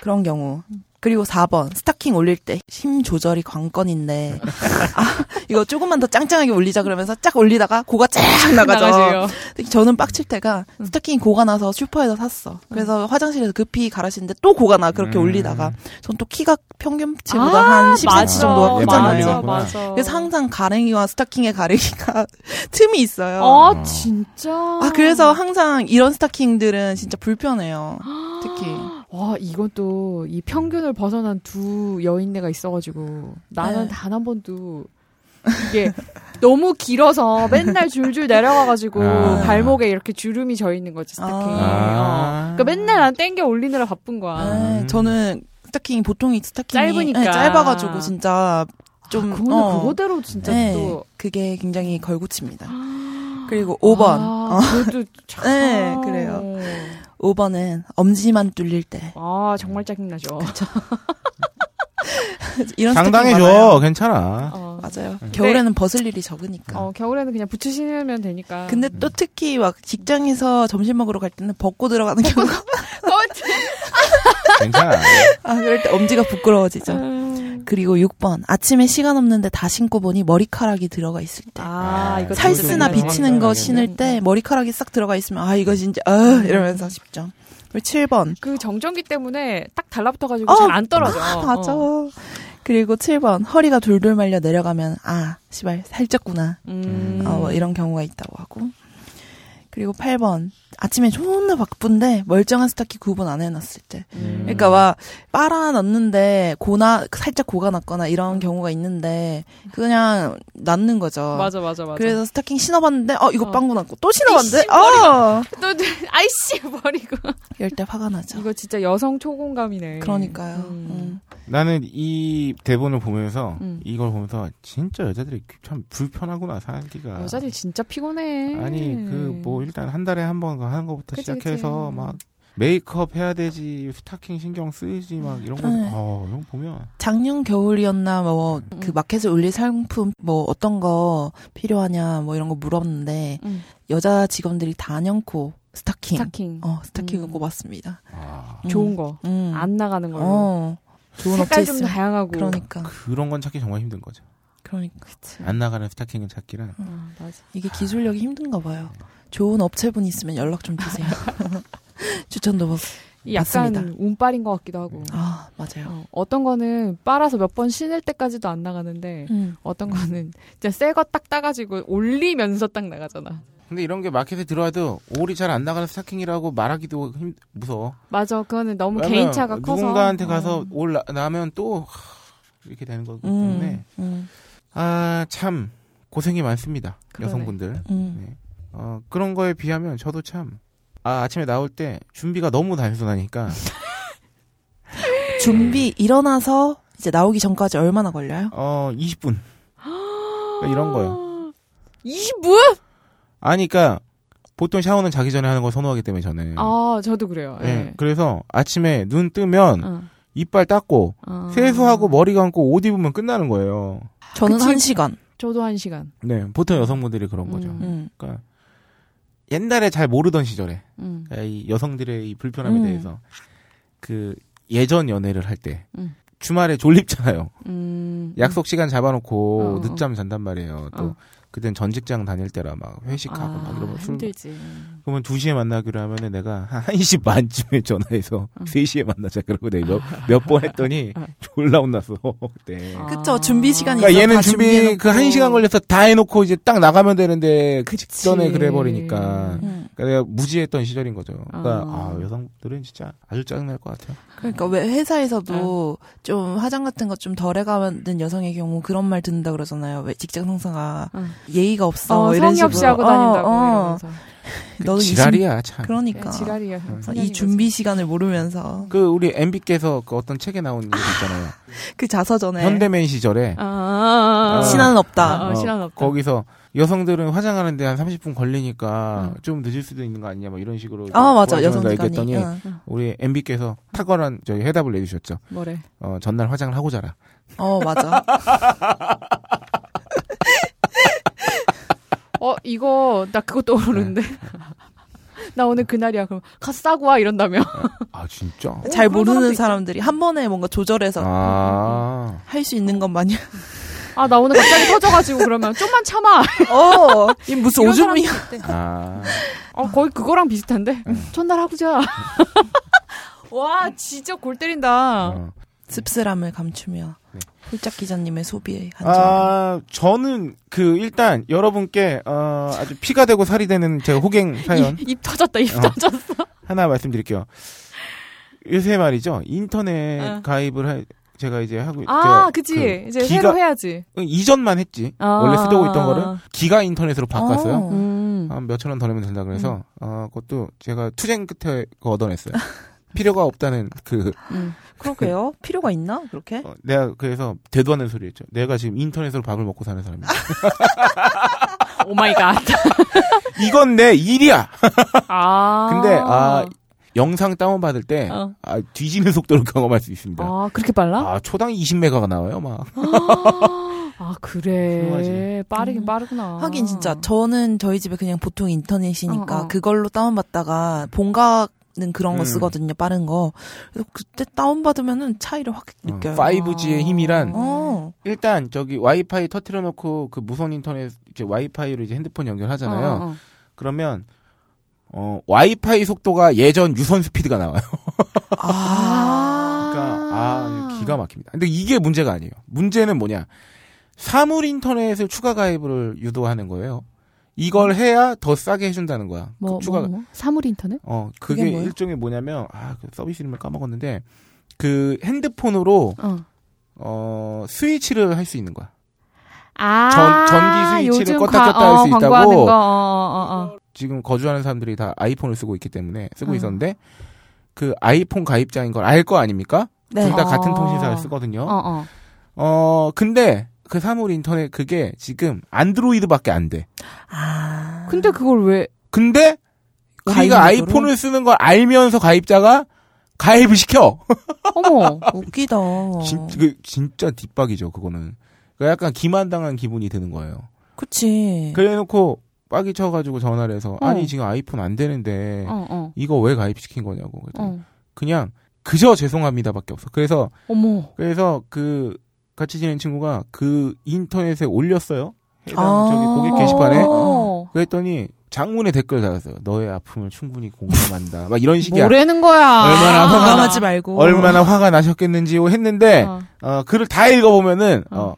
B: 그런 경우. 그리고 4번 스타킹 올릴 때 힘 조절이 관건인데 [laughs] 아 이거 조금만 더 짱짱하게 올리자 그러면서 쫙 올리다가 고가 쫙 나가죠.
C: 나가지요.
B: 특히 저는 빡칠 때가 스타킹이 고가 나서 슈퍼에서 샀어. 그래서 화장실에서 급히 갈아신는데 또 고가 나 그렇게
A: 음.
B: 올리다가 전 또 키가 평균치보다
C: 아,
B: 한 10cm
C: 맞아.
B: 정도가 크잖아요.
A: 올리는구나.
C: 맞아.
B: 그래서 항상 가랭이와 스타킹의 가랭이가 [laughs] 틈이 있어요.
C: 아
A: 어.
C: 진짜.
B: 아 그래서 항상 이런 스타킹들은 진짜 불편해요. 특히
C: 와 이것도 이 평균을 벗어난 두 여인네가 있어가지고 나는
B: 네.
C: 단한 번도 이게 너무 길어서 맨날 줄줄 내려가가지고
A: 아.
C: 발목에 이렇게 주름이 져 있는 거지 스타킹이.
A: 아.
C: 어. 그러니까 맨날 난 땡겨 올리느라 바쁜 거야.
B: 네,
A: 음.
B: 저는 스타킹이 보통 이 스타킹이
C: 짧으니까.
B: 네, 짧아가지고 진짜 좀
C: 아, 그거는
B: 어,
C: 그거대로 진짜
B: 네,
C: 또.
B: 그게 굉장히 걸고칩니다. [gasps] 그리고 5번
C: 아,
B: 어,
C: 그것도 참. [laughs]
B: 네, 그래요. 5번은 엄지만 뚫릴 때
C: 아 정말 짜증나죠. [laughs]
B: 이런
A: 당당해줘. 괜찮아.
C: 어.
B: 맞아요.
A: 음.
B: 겨울에는 벗을 일이 적으니까.
C: 어, 겨울에는 그냥 부츠 신으면 되니까.
B: 근데 또 특히 막 직장에서 점심 먹으러 갈 때는 벗고 들어가는 경우가 [laughs]
A: 괜찮아.
B: 아 그럴 때 엄지가 부끄러워지죠.
C: 음.
B: 그리고 6번 아침에 시간 없는데 다 신고 보니 머리카락이 들어가 있을 때
C: 아, 이거
B: 살스나
A: 좀
B: 비치는 거
A: 음.
B: 신을 때 머리카락이 싹 들어가 있으면 아 이거 진짜 아 이러면서 싶죠. 그리고 7번
C: 그 정전기 때문에 딱 달라붙어가지고
B: 어,
C: 잘안 떨어져.
B: 아, 맞아.
C: 어.
B: 그리고 7번 허리가 돌돌 말려 내려가면 아 씨발 살쪘구나.
C: 음.
B: 어, 뭐 이런 경우가 있다고 하고. 그리고 8번 아침에 존나 바쁜데 멀쩡한 스타킹 구분 안 해놨을 때.
C: 음.
B: 그러니까 막 빨아 넣는데 고나 살짝 고가 났거나 이런 경우가 있는데 그냥 낫는 거죠.
C: 맞아, 맞아, 맞아.
B: 그래서 스타킹 신어봤는데 어 이거
C: 어.
B: 빵구 났고 또 신어봤는데
C: 이씨,
B: 어
C: 또, 아이씨, 버리고.
B: 이럴 때 화가 나죠.
C: 이거 진짜 여성 초공감이네.
B: 그러니까요.
C: 음.
B: 음.
A: 나는 이 대본을 보면서
C: 음.
A: 이걸 보면서 진짜 여자들이 참 불편하구나 살기가.
C: 여자들 진짜 피곤해.
A: 아니 그뭐 일단 한 달에 한 번 하는 것부터
C: 그치,
A: 시작해서
C: 그치.
A: 막 메이크업 해야 되지 스타킹 신경 쓰지 막 이런 거.
B: 네.
A: 어 이런 거 보면
B: 작년 겨울이었나 뭐그
C: 음.
B: 마켓에 올릴 상품 뭐 어떤 거 필요하냐 뭐 이런 거 물었는데
C: 음.
B: 여자 직원들이 단연코 스타킹
C: 스타킹.
B: 어 스타킹을
C: 음.
B: 꼽았습니다.
A: 아,
B: 음.
C: 좋은 거.
B: 음.
C: 안 나가는 걸로.
B: 어 좋은
C: 색깔 좀
B: 있으면
C: 다양하고.
B: 그러니까
A: 그런 건 찾기 정말 힘든 거죠.
B: 그러니까
A: 안 나가는 스타킹을 찾기란.
C: 어, 맞아.
B: 이게 기술력이 힘든가 봐요. 좋은 업체분 있으면 연락 좀 주세요. [laughs] 추천도 뭐.
C: 이 약간
B: 맞습니다.
C: 운빨인 것 같기도 하고.
B: 아 맞아요.
C: 어, 어떤 거는 빨아서 몇 번 신을 때까지도 안 나가는데
B: 음.
C: 어떤 거는 진짜 새거 딱 따가지고 올리면서 딱 나가잖아.
A: 근데 이런 게 마켓에 들어와도 올이 잘 안 나가는 스타킹이라고 말하기도 힘, 무서워.
C: 맞아, 그거는 너무 개인차가 커서
A: 누군가한테 가서
C: 어.
A: 올 나- 나면 또 하, 이렇게 되는 거기
B: 음.
A: 때문에
B: 음.
A: 아참 고생이 많습니다
C: 그러네.
A: 여성분들.
B: 음.
A: 네. 어, 그런 거에 비하면 저도 참 아, 아침에 나올 때 준비가 너무 단순하니까 [laughs]
B: 준비 일어나서 이제 나오기 전까지 얼마나 걸려요?
A: 어 20분 그러니까 이런 거요.
C: 20분? [gasps]
A: 아니 그러니까 보통 샤워는 자기 전에 하는 걸 선호하기 때문에 저는.
C: 아, 저도 그래요.
A: 네.
C: 예.
A: 그래서 아침에 눈 뜨면
C: 어.
A: 이빨 닦고
C: 어.
A: 세수하고 머리 감고 옷 입으면 끝나는 거예요.
B: 저는
C: 그치.
B: 한 시간.
C: 저도 한 시간.
A: 네, 보통 여성분들이 그런 거죠.
C: 음.
B: 음.
A: 그러니까 옛날에 잘 모르던 시절에
C: 음.
A: 그러니까 이 여성들의 이 불편함에
B: 음.
A: 대해서 그 예전 연애를 할때
C: 음.
A: 주말에 졸립잖아요.
C: 음.
A: 약속 시간 잡아놓고
C: 어, 어.
A: 늦잠 잔단 말이에요. 또
C: 어.
A: 그땐 전 직장 다닐 때라 막 회식하고
C: 아,
A: 막 이러면 술
C: 힘들지.
A: 그러면 2시에 만나기로 하면은 내가 한 1시 반쯤에 전화해서
C: 응.
A: 3시에 만나자 그러고 내가 몇 번 했더니 [laughs]
C: 어.
A: 졸라 혼났어 그때.
C: 아.
B: 그쵸, 준비 시간이
A: 그러니까
B: 있어,
A: 얘는
B: 다
A: 준비. 그 1시간 걸려서 다 해놓고 이제 딱 나가면 되는데 그. 직전에 그래 버리니까
B: 음.
A: 그러니까 내가 무지했던 시절인 거죠. 그러니까
C: 아.
A: 아, 여성들은 진짜 아주 짜증날 것 같아요.
B: 그러니까 왜 회사에서도 좀 화장 같은 것좀덜 해가는 여성의 경우 그런 말 듣는다 그러잖아요. 왜 직장 상사가
C: 응.
B: 예의가 없어
C: 어,
B: 이런
C: 성의 없이
B: 식으로.
C: 하고 다닌다고
B: 어, 어.
C: 이러면서. [laughs]
B: 너도 이
A: 지랄이야 참.
B: 그러니까
C: 야, 지랄이야.
A: 이
C: 성향인
B: 이
C: 거지.
B: 준비 시간을 모르면서
A: 그 우리 MB께서 그 어떤 책에 나온 얘기 있잖아요. [laughs]
B: 그 자서전에
A: 현대맨 시절에
C: 아, 아, 아, 아.
B: 신화는 없다.
C: 아, 어, 시간 없다.
A: 거기서 여성들은 화장하는데 한 30분 걸리니까
C: 응.
A: 좀 늦을 수도 있는 거 아니냐 뭐 이런 식으로
B: 아 맞아
A: 도와주면서
B: 여성
A: 얘기했더니.
B: 응.
A: 우리 MB께서 탁월한 저희 해답을 내주셨죠.
C: 뭐래?
A: 어, 전날 화장을 하고 자라.
B: 어 맞아. [laughs]
C: 이거 나 그거 떠오르는데. [laughs] 나 오늘 그날이야. 그럼 가서 싸고 와 이런다며.
A: 아 진짜?
B: 잘
C: 그런
B: 모르는 사람들이 한 번에 뭔가 조절해서
A: 아.
B: 할 수 있는 것 마냥. [laughs]
C: 아 나 오늘 갑자기 터져가지고 그러면 좀만 참아.
B: 어, 이 무슨 오줌이야.
A: 아.
C: 어 거의 그거랑 비슷한데. 전날 하고자. [laughs] 와 진짜 골 때린다.
A: 어.
B: 씁쓸함을 감추며
A: 네.
B: 홀짝 기자님의 소비에 한정.
A: 아, 저는 그 일단 여러분께 어, 아주 피가 되고 살이 되는 제 호갱 사연
C: 입, 입 터졌다. 입
A: 어.
C: 터졌어.
A: 하나 말씀드릴게요. 요새 말이죠. 인터넷
C: 어.
A: 가입을 할 제가 이제 하고
C: 아 그치.
A: 그
C: 이제
A: 기가-
C: 새로 해야지.
A: 이전만 했지.
C: 아.
A: 원래 쓰고 있던 거를 기가 인터넷으로 바꿨어요.
B: 어.
C: 음.
A: 한 몇천 원 더 내면 된다 그래서 어 그것도 제가 투쟁 끝에 얻어냈어요. 필요가 없다는 그
C: 음.
B: 그러게요. [laughs] 필요가 있나? 그렇게?
A: 어, 내가 그래서 대도 않는 소리 했죠. 내가 지금 인터넷으로 밥을 먹고 사는 사람이야. [laughs]
C: Oh my God. [laughs]
A: 이건 내 일이야.
C: 아.
A: 근데 아 영상 다운 받을 때
C: 어.
A: 아, 뒤지는 속도로 경험할 수 있습니다.
C: 아 그렇게 빨라?
A: 아 초당 20메가가 나와요, 막.
C: 아 그래.
A: 훌륭하지.
C: 빠르긴
B: 음.
C: 빠르구나.
B: 하긴 진짜 저는 저희 집에 그냥 보통 인터넷이니까
C: 어, 어.
B: 그걸로 다운받다가 본가 는 그런 거
A: 음.
B: 쓰거든요. 빠른 거. 그래서 그때 다운 받으면은 차이를 확 느껴요.
A: 5G의 힘이란
B: 어.
A: 일단 저기 와이파이 터트려 놓고 그 무선 인터넷 이제 와이파이로 이제 핸드폰 연결하잖아요.
C: 어, 어.
A: 그러면 어 와이파이 속도가 예전 유선 스피드가 나와요.
B: 아. [laughs]
A: 그러니까 아 기가 막힙니다. 근데 이게 문제가 아니에요. 문제는 뭐냐? 사물 인터넷을 추가 가입을 유도하는 거예요. 이걸 해야 더 싸게 해준다는 거야. 그
C: 뭐,
A: 추가
C: 뭐, 뭐? 사물 인터넷?
A: 어
B: 그게
A: 그게? 일종의 뭐냐면 아 그 서비스 이름을 까먹었는데 그 핸드폰으로
C: 어.
A: 어 스위치를 할 수 있는 거야.
C: 아,
A: 전- 전기 스위치를 껐다
C: 가-
A: 켰다 할수
C: 어,
A: 있다고.
C: 거, 어, 어, 어.
A: 지금 거주하는 사람들이 다 아이폰을 쓰고 있기 때문에 쓰고
C: 음.
A: 있었는데 그 아이폰 가입자인 걸 알 거 아닙니까?
B: 네.
A: 둘다
C: 어.
A: 같은 통신사를 쓰거든요.
C: 어, 어.
A: 어, 근데 그 사물 인터넷 그게 지금 안드로이드밖에 안 돼.
B: 아.
C: 근데 그걸 왜?
A: 근데 우리가
B: 유도를?
A: 아이폰을 쓰는 걸 알면서 가입자가 가입을 시켜. [laughs]
C: 어머.
B: 웃기다.
A: 진, 그, 진짜 뒷박이죠, 그거는. 그 약간 기만당한 기분이 드는 거예요.
B: 그치.
A: 그래 놓고 빡이 쳐가지고 전화를 해서
C: 어.
A: 아니 지금 아이폰 안 되는데
C: 어, 어,
A: 이거 왜 가입시킨 거냐고.
C: 어.
A: 그냥 그저 죄송합니다밖에 없어. 그래서
C: 어머.
A: 그래서 그 같이 지낸 친구가 그 인터넷에 올렸어요. 해당
B: 아.
A: 저기 고객 게시판에.
C: 어.
A: 그랬더니 장문의 댓글 달았어요. 너의 아픔을 충분히 공감한다. 막 이런 식이야.
C: 뭐라는 거야?
A: 얼마나 화가
B: 공감하지 말고.
A: 얼마나 화가 나셨겠는지 했는데
C: 어.
A: 어, 글을 다 읽어보면은
C: 어.
A: 어,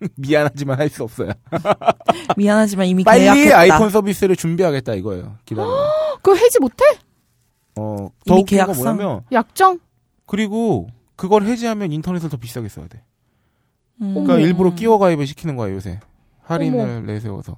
A: [laughs] 미안하지만 할 수 없어요. [laughs]
B: 미안하지만 이미
A: 빨리
B: 계약했다.
A: 아이폰 서비스를 준비하겠다 이거예요. 기다려. [gasps]
C: 그거 해지 못해?
A: 어, 더
B: 이미 계약상?
A: 뭐냐면
C: 약정?
A: 그리고 그걸 해지하면 인터넷을 더 비싸게 써야 돼.
B: 음.
A: 그러니까
C: 어머.
A: 일부러 끼워 가입을 시키는 거야 요새 할인을 내세워서.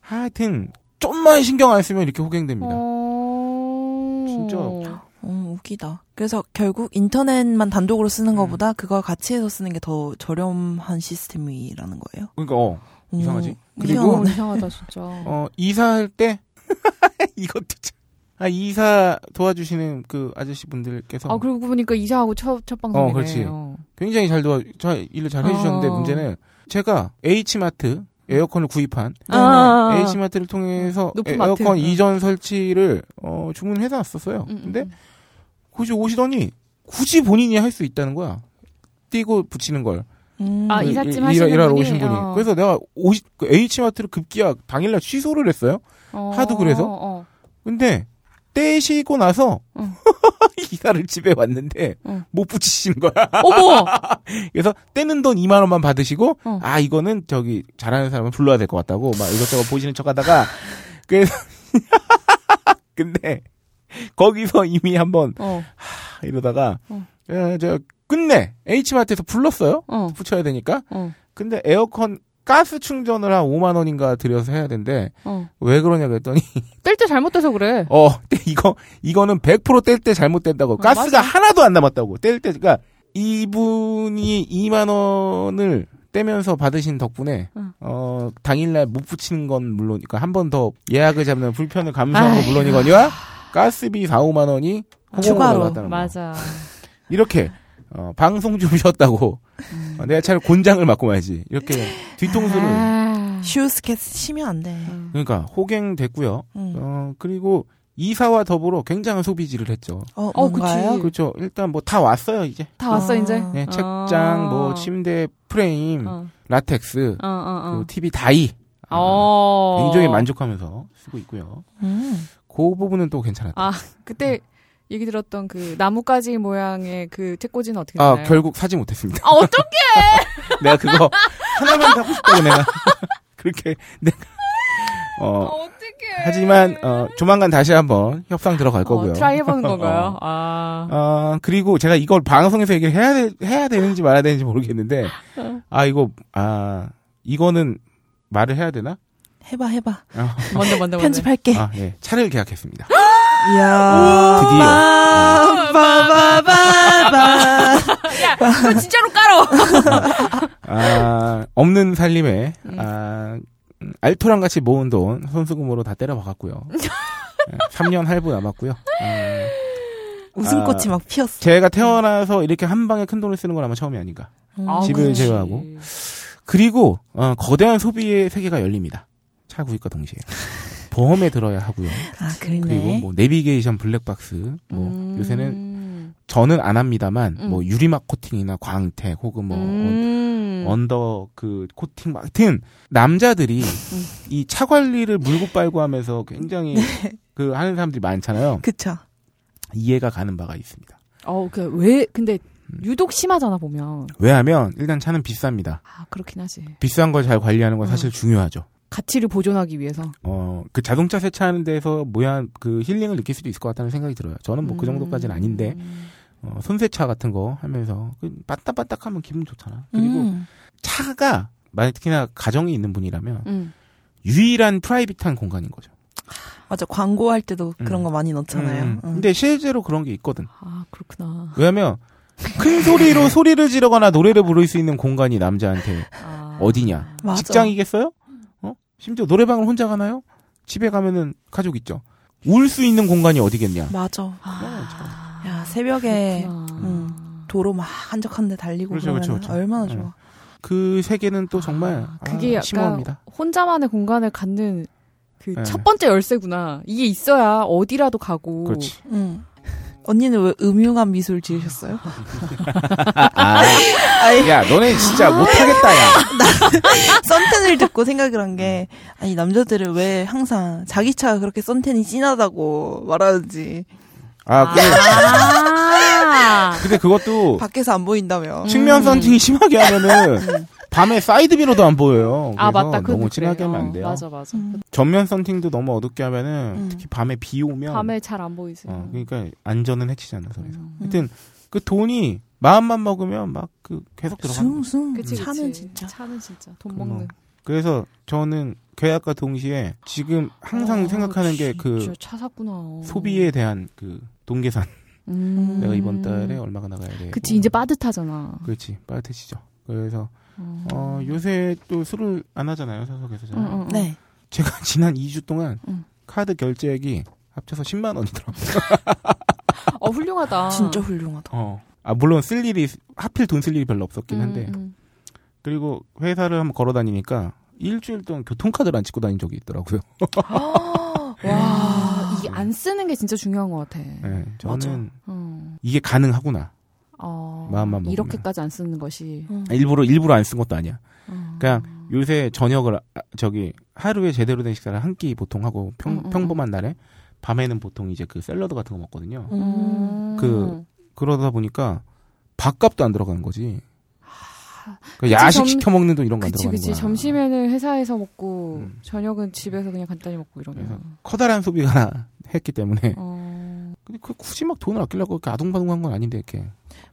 A: 하여튼 좀만 신경 안 쓰면 이렇게 호갱됩니다.
C: 어...
A: 진짜.
B: 음, 웃기다. 그래서 결국 인터넷만 단독으로 쓰는
A: 음.
B: 것보다 그걸 같이 해서 쓰는 게 더 저렴한 시스템이라는 거예요.
A: 그러니까 어,
B: 음,
A: 이상하지?
C: 그리고
B: 이상하네.
C: 이상하다 진짜.
A: 어 이사할 때 [laughs] 이것도 참. 아 이사 도와주시는 그 아저씨 분들께서
C: 아 그러고 보니까 이사하고 첫, 첫 방송이네.
A: 어, 그렇지.
C: 어.
A: 굉장히 잘 도와 잘 일을 잘 해주셨는데
C: 어.
A: 문제는 제가 H마트 에어컨을 구입한
C: 아,
A: H마트를 통해서
C: 높은
A: 에-
C: 마트.
A: 에어컨
C: 응.
A: 이전 설치를 어, 주문해서 왔었어요.
C: 음, 음,
A: 근데
C: 음.
A: 굳이 오시더니 굳이 본인이 할 수 있다는 거야. 띄고 붙이는 걸.
B: 음.
C: 아,
A: 그
C: 이삿짐
A: 일-
C: 하시는
A: 일하러
C: 분이?
A: 오신 분이.
C: 어.
A: 그래서 내가 오시, 그 H마트를 급기야 당일날 취소를 했어요.
C: 어,
A: 하도 그래서?
C: 어, 어.
A: 근데 떼시고 나서
C: 응. [laughs]
A: 이사를 집에 왔는데
C: 응.
A: 못 붙이시는 거야.
C: 어머. [laughs]
A: 그래서 떼는 돈 2만 원만 받으시고
C: 어.
A: 아 이거는 저기 잘하는 사람을 불러야 될 것 같다고 막 이것저것 보시는 척하다가 [laughs] 그래서 근데 거기서 이미 한번
C: 어.
A: 하, 이러다가
C: 어.
A: 어, 저 끝내 H마트에서 불렀어요.
C: 어.
A: 붙여야 되니까.
C: 어.
A: 근데 에어컨 가스 충전을 한 5만 원인가 들여서 해야 된대.
C: 어.
A: 왜 그러냐 그랬더니 [laughs]
C: 뗄 때 잘못돼서 그래.
A: 어 이거 이거는 100%뗄 때 잘못된다고. 가스가
C: 맞아.
A: 하나도 안 남았다고. 뗄 때 그러니까 이분이 2만 원을 떼면서 받으신 덕분에
C: 응.
A: 어 당일날 못 붙이는 건 물론 그러니까 한 번 더 예약을 잡는 불편을 감수한 건. 물론이거니와 가스비 4, 5만 원이
B: 추가로.
C: 맞아.
A: 이렇게 어, 방송 좀 쉬었다고
C: 음.
A: 어, 내가 차라리 곤장을 맞고 말지 이렇게 뒤통수를
C: 아.
B: 슈스켓 치면 안 돼.
C: 음.
A: 그러니까 호갱 됐고요.
B: 음.
A: 어 그리고 이사와 더불어 굉장한 소비질을 했죠.
B: 어,
C: 어? 그치.
A: 그렇죠. 일단 뭐 다 왔어요 이제.
C: 다 왔어
B: 아.
C: 이제.
A: 네,
C: 어.
A: 책장, 뭐 침대 프레임,
C: 어,
A: 라텍스,
C: 어, 어,
A: 그리고
C: 어.
A: TV 다이. 아,
C: 어.
A: 굉장히 만족하면서 쓰고 있고요.
B: 음.
A: 그 부분은 또 괜찮았다.
C: 아, 그때 얘기 들었던 그 나뭇가지 모양의 그 책꽂이는 어떻게
A: 아,
C: 되나요?
A: 결국 사지 못했습니다.
C: 아, 어떡해! [laughs]
A: 내가 그거 하나만 사고 싶다고 내가 [laughs] 그렇게 내가 어
C: 어떡해!
A: 하지만 어 조만간 다시 한번 협상 들어갈 거고요.
C: 어, try 해보는 [laughs] 건가요?
A: 어.
C: 아.
A: 어 그리고 제가 이걸 방송에서 얘기를 해야 돼, 해야 되는지 말아야 되는지 모르겠는데 아 이거 아 이거는 말을 해야 되나?
B: 해봐, 해봐.
A: 어,
C: 뭔데, 뭔데.
B: 편집할게.
A: 아 예 차를 계약했습니다.
B: 이야.
A: 드디어.
B: 빠바바바바.
C: 그거 진짜로 깔어!
A: 아 없는 살림에
C: 음.
A: 아 음, 알토랑 같이 모은 돈 손수금으로 다 때려 박았고요. 3년 할부 남았고요. 아,
B: 웃음꽃이 막 피었어.
A: 제가 태어나서 이렇게 한 방에 큰 돈을 쓰는 건 아마 처음이 아닌가.
B: 음.
C: 아,
A: 집을
C: 그렇지.
A: 제외하고. 그리고 어, 거대한 소비의 세계가 열립니다. 차 구입과 동시에 보험에 들어야 하고요.
B: 아.
A: 그리고 뭐 내비게이션 블랙박스 뭐
C: 음.
A: 요새는 저는 안 합니다만
C: 음.
A: 뭐 유리막 코팅이나 광택 혹은 뭐
C: 음.
A: 언더 그 코팅 같은 남자들이
C: 음.
A: 이차 관리를 물고 빨고 하면서 굉장히 [laughs]
C: 네.
A: 그 하는 사람들이 많잖아요.
B: 그쵸.
A: 이해가 가는 바가 있습니다.
C: 어, 그, 왜, 근데,
A: 음.
C: 유독 심하잖아, 보면.
A: 왜냐하면 일단 차는 비쌉니다.
C: 아, 그렇긴 하지.
A: 비싼 걸 잘 관리하는 건 사실
C: 음.
A: 중요하죠.
C: 가치를 보존하기 위해서.
A: 어, 그 자동차 세차하는 데서 뭐야, 그 힐링을 느낄 수도 있을 것 같다는 생각이 들어요. 저는 뭐그 정도까지는 아닌데,
C: 음.
A: 어, 손세차 같은 거 하면서, 그 빠딱빠딱 하면 기분 좋잖아. 그리고
B: 음.
A: 차가, 만약 특히나 가정이 있는 분이라면,
C: 음.
A: 유일한 프라이빗한 공간인 거죠.
B: 맞아. 광고할 때도
A: 음.
B: 그런 거 많이 넣잖아요.
A: 음,
B: 음.
A: 근데 실제로 그런 게 있거든.
C: 아, 그렇구나.
A: 왜냐면, 큰 소리로 소리를 지르거나 노래를 부를 수 있는 공간이 남자한테
C: 아.
A: 어디냐?
B: 맞아.
A: 직장이겠어요? 어? 심지어 노래방을 혼자 가나요? 집에 가면은 가족 있죠. 울 수 있는 공간이 어디겠냐?
B: 맞아.
C: 아.
B: 야, 새벽에. 음. 도로 막 한적한데 달리고
A: 그렇죠,
B: 그러면
A: 그렇죠, 그렇죠.
B: 얼마나
A: 음.
B: 좋아.
A: 그 세계는 또 정말
C: 아, 그게
A: 아,
C: 약간
A: 심오합니다.
C: 혼자만의 공간을 갖는 그
A: 네.
C: 첫 번째 열쇠구나. 이게 있어야 어디라도 가고.
A: 그렇지.
B: 음. 언니는 왜 음흉한 미술 지으셨어요?
A: 아, 야, 너네 진짜 못하겠다, 야. [laughs]
B: 썬텐을 듣고 생각을 한 게 아니 남자들은 왜 항상 자기 차가 그렇게 썬텐이 진하다고 말하는지
A: 아, 그,
C: 아.
A: 근데 그것도
B: 밖에서 안 보인다며.
A: 측면
C: 음.
A: 선팅이 심하게 하면은 밤에 사이드 미러도 안 보여요.
C: 아,
A: 그래서
C: 맞다.
A: 너무. 진하게 하면
C: 어,
A: 안 돼요.
C: 맞아, 맞아.
B: 음.
A: 전면 선팅도 너무 어둡게 하면은
B: 음.
A: 특히 밤에 비 오면
C: 밤에 잘 안 보이지.
A: 어, 그러니까 안전은 해치잖아, 그래서.
C: 음.
A: 하여튼 그 돈이 마음만 먹으면 막 그 계속 들어가는.
B: 숭숭.
C: 그치, 그치.
B: 차는 진짜.
C: 차는 진짜 돈
A: 그럼.
C: 먹는.
A: 그래서 저는 계약과 동시에 지금 항상
C: 어,
A: 생각하는 게 그
C: 진짜 차 샀구나.
A: 소비에 대한 그 동계산.
C: 음.
A: 내가 이번 달에 얼마가 나가야 돼.
C: 그치, 이제 빠듯하잖아.
A: 그렇지. 빠듯해지죠. 그래서
C: 어.
A: 어, 요새 또 술을 안 하잖아요, 사석에서. 잘.
C: 응, 응, 응.
B: 네.
A: 제가 [laughs] 지난 2주 동안
C: 응.
A: 카드 결제액이 합쳐서 10만 원이더라고요.
C: 어, 훌륭하다. [laughs]
B: 진짜 훌륭하다.
A: 어. 아, 물론 쓸 일이, 하필 돈 쓸 일이 별로 없었긴 한데.
C: 음, 음.
A: 그리고 회사를 한번 걸어 다니니까 일주일 동안 교통카드를 안 찍고 다닌 적이 있더라고요. [laughs] [gasps]
C: 와, 이게 안 쓰는 게 진짜 중요한 것 같아.
A: 네, 저는
C: 어.
A: 이게 가능하구나.
C: 어,
A: 마음만 먹으면.
C: 이렇게까지 안 쓰는 것이.
B: 음.
A: 일부러, 일부러 안 쓴 것도 아니야.
C: 어.
A: 그냥 요새 저녁을, 아, 저기, 하루에 제대로 된 식사를 한 끼 보통 하고 평,
C: 음, 음,
A: 평범한 날에 밤에는 보통 이제 그 샐러드 같은 거 먹거든요.
B: 음.
A: 그 그러다 보니까 밥값도 안 들어가는 거지. 그
C: 그치,
A: 야식
C: 점-
A: 시켜 먹는 돈 이런 거안
C: 그치,
A: 들어가는
C: 그치.
A: 거야.
C: 점심에는 회사에서 먹고,
A: 음.
C: 저녁은 집에서 그냥 간단히 먹고 이러면.
A: 그래서 커다란 소비가 [laughs] 했기 때문에.
C: 어.
A: 근데 그 굳이 막 돈을 아끼려고 이렇게 아둥바둥한 건 아닌데 이렇게.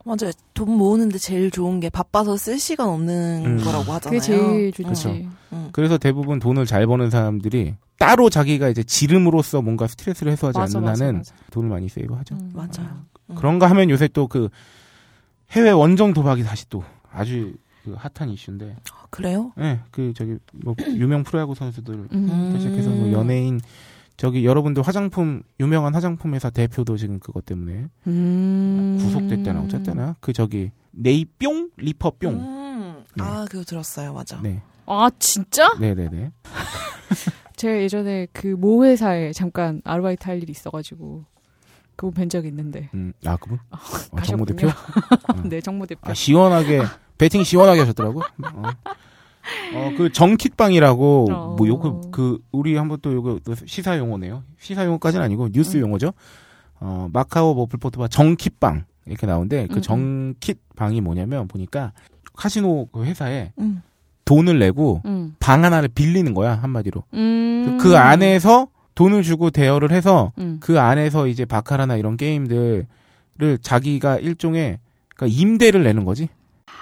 B: 맞아요. 돈 모으는데 제일 좋은 게 바빠서 쓸 시간 없는
A: 음.
B: 거라고 하잖아요.
C: 그게 제일 좋지.
A: 그쵸.
B: 음.
A: 그래서 대부분 돈을 잘 버는 사람들이 따로 자기가 이제 지름으로써 뭔가 스트레스를 해소하지
C: 맞아,
A: 않는
C: 맞아,
A: 한은
C: 맞아.
A: 돈을 많이 세이브하죠.
C: 음.
B: 맞아요. 음.
A: 그런가 하면 요새 또 그 해외 원정 도박이 다시 또 아주 그 핫한 이슈인데.
B: 아, 그래요?
A: 예, 그 저기 뭐 유명 프로야구 선수들
C: 음.
A: 시작해서 뭐 연예인 저기 여러분들 화장품 유명한 화장품 회사 대표도 지금 그것 때문에
C: 음.
A: 구속됐다나 어쨌거나 그 저기 네이뿅 리퍼뿅
B: 음.
A: 네.
B: 아, 그거 들었어요. 맞아.
A: 네
C: 아 진짜?
A: 네네네. [laughs]
C: 제가 예전에 그 모 회사에 잠깐 아르바이트 할 일이 있어가지고 그분 뵌 적이 있는데.
A: 음, 아 그분? 어, 정모. 대표? [laughs]
C: 네 정모 대표.
A: 아 시원하게 배팅 시원하게 하셨더라고. 어. 어, 그 정킷빵이라고
C: 어.
A: 뭐 요거 그 우리 한번 또 요거 또 시사 용어네요. 시사 용어까지는 아니고 뉴스
C: 음.
A: 용어죠. 어, 마카오 뭐 불포트바 정킷빵 이렇게 나오는데
C: 음,
A: 그 정킷방이 뭐냐면 보니까 카지노 그 회사에
B: 음.
A: 돈을 내고
C: 음.
A: 방 하나를 빌리는 거야 한마디로.
C: 음.
A: 그 안에서 돈을 주고 대여를 해서
C: 음.
A: 그 안에서 이제 바카라나 이런 게임들을 자기가 일종의 그러니까 임대를 내는 거지.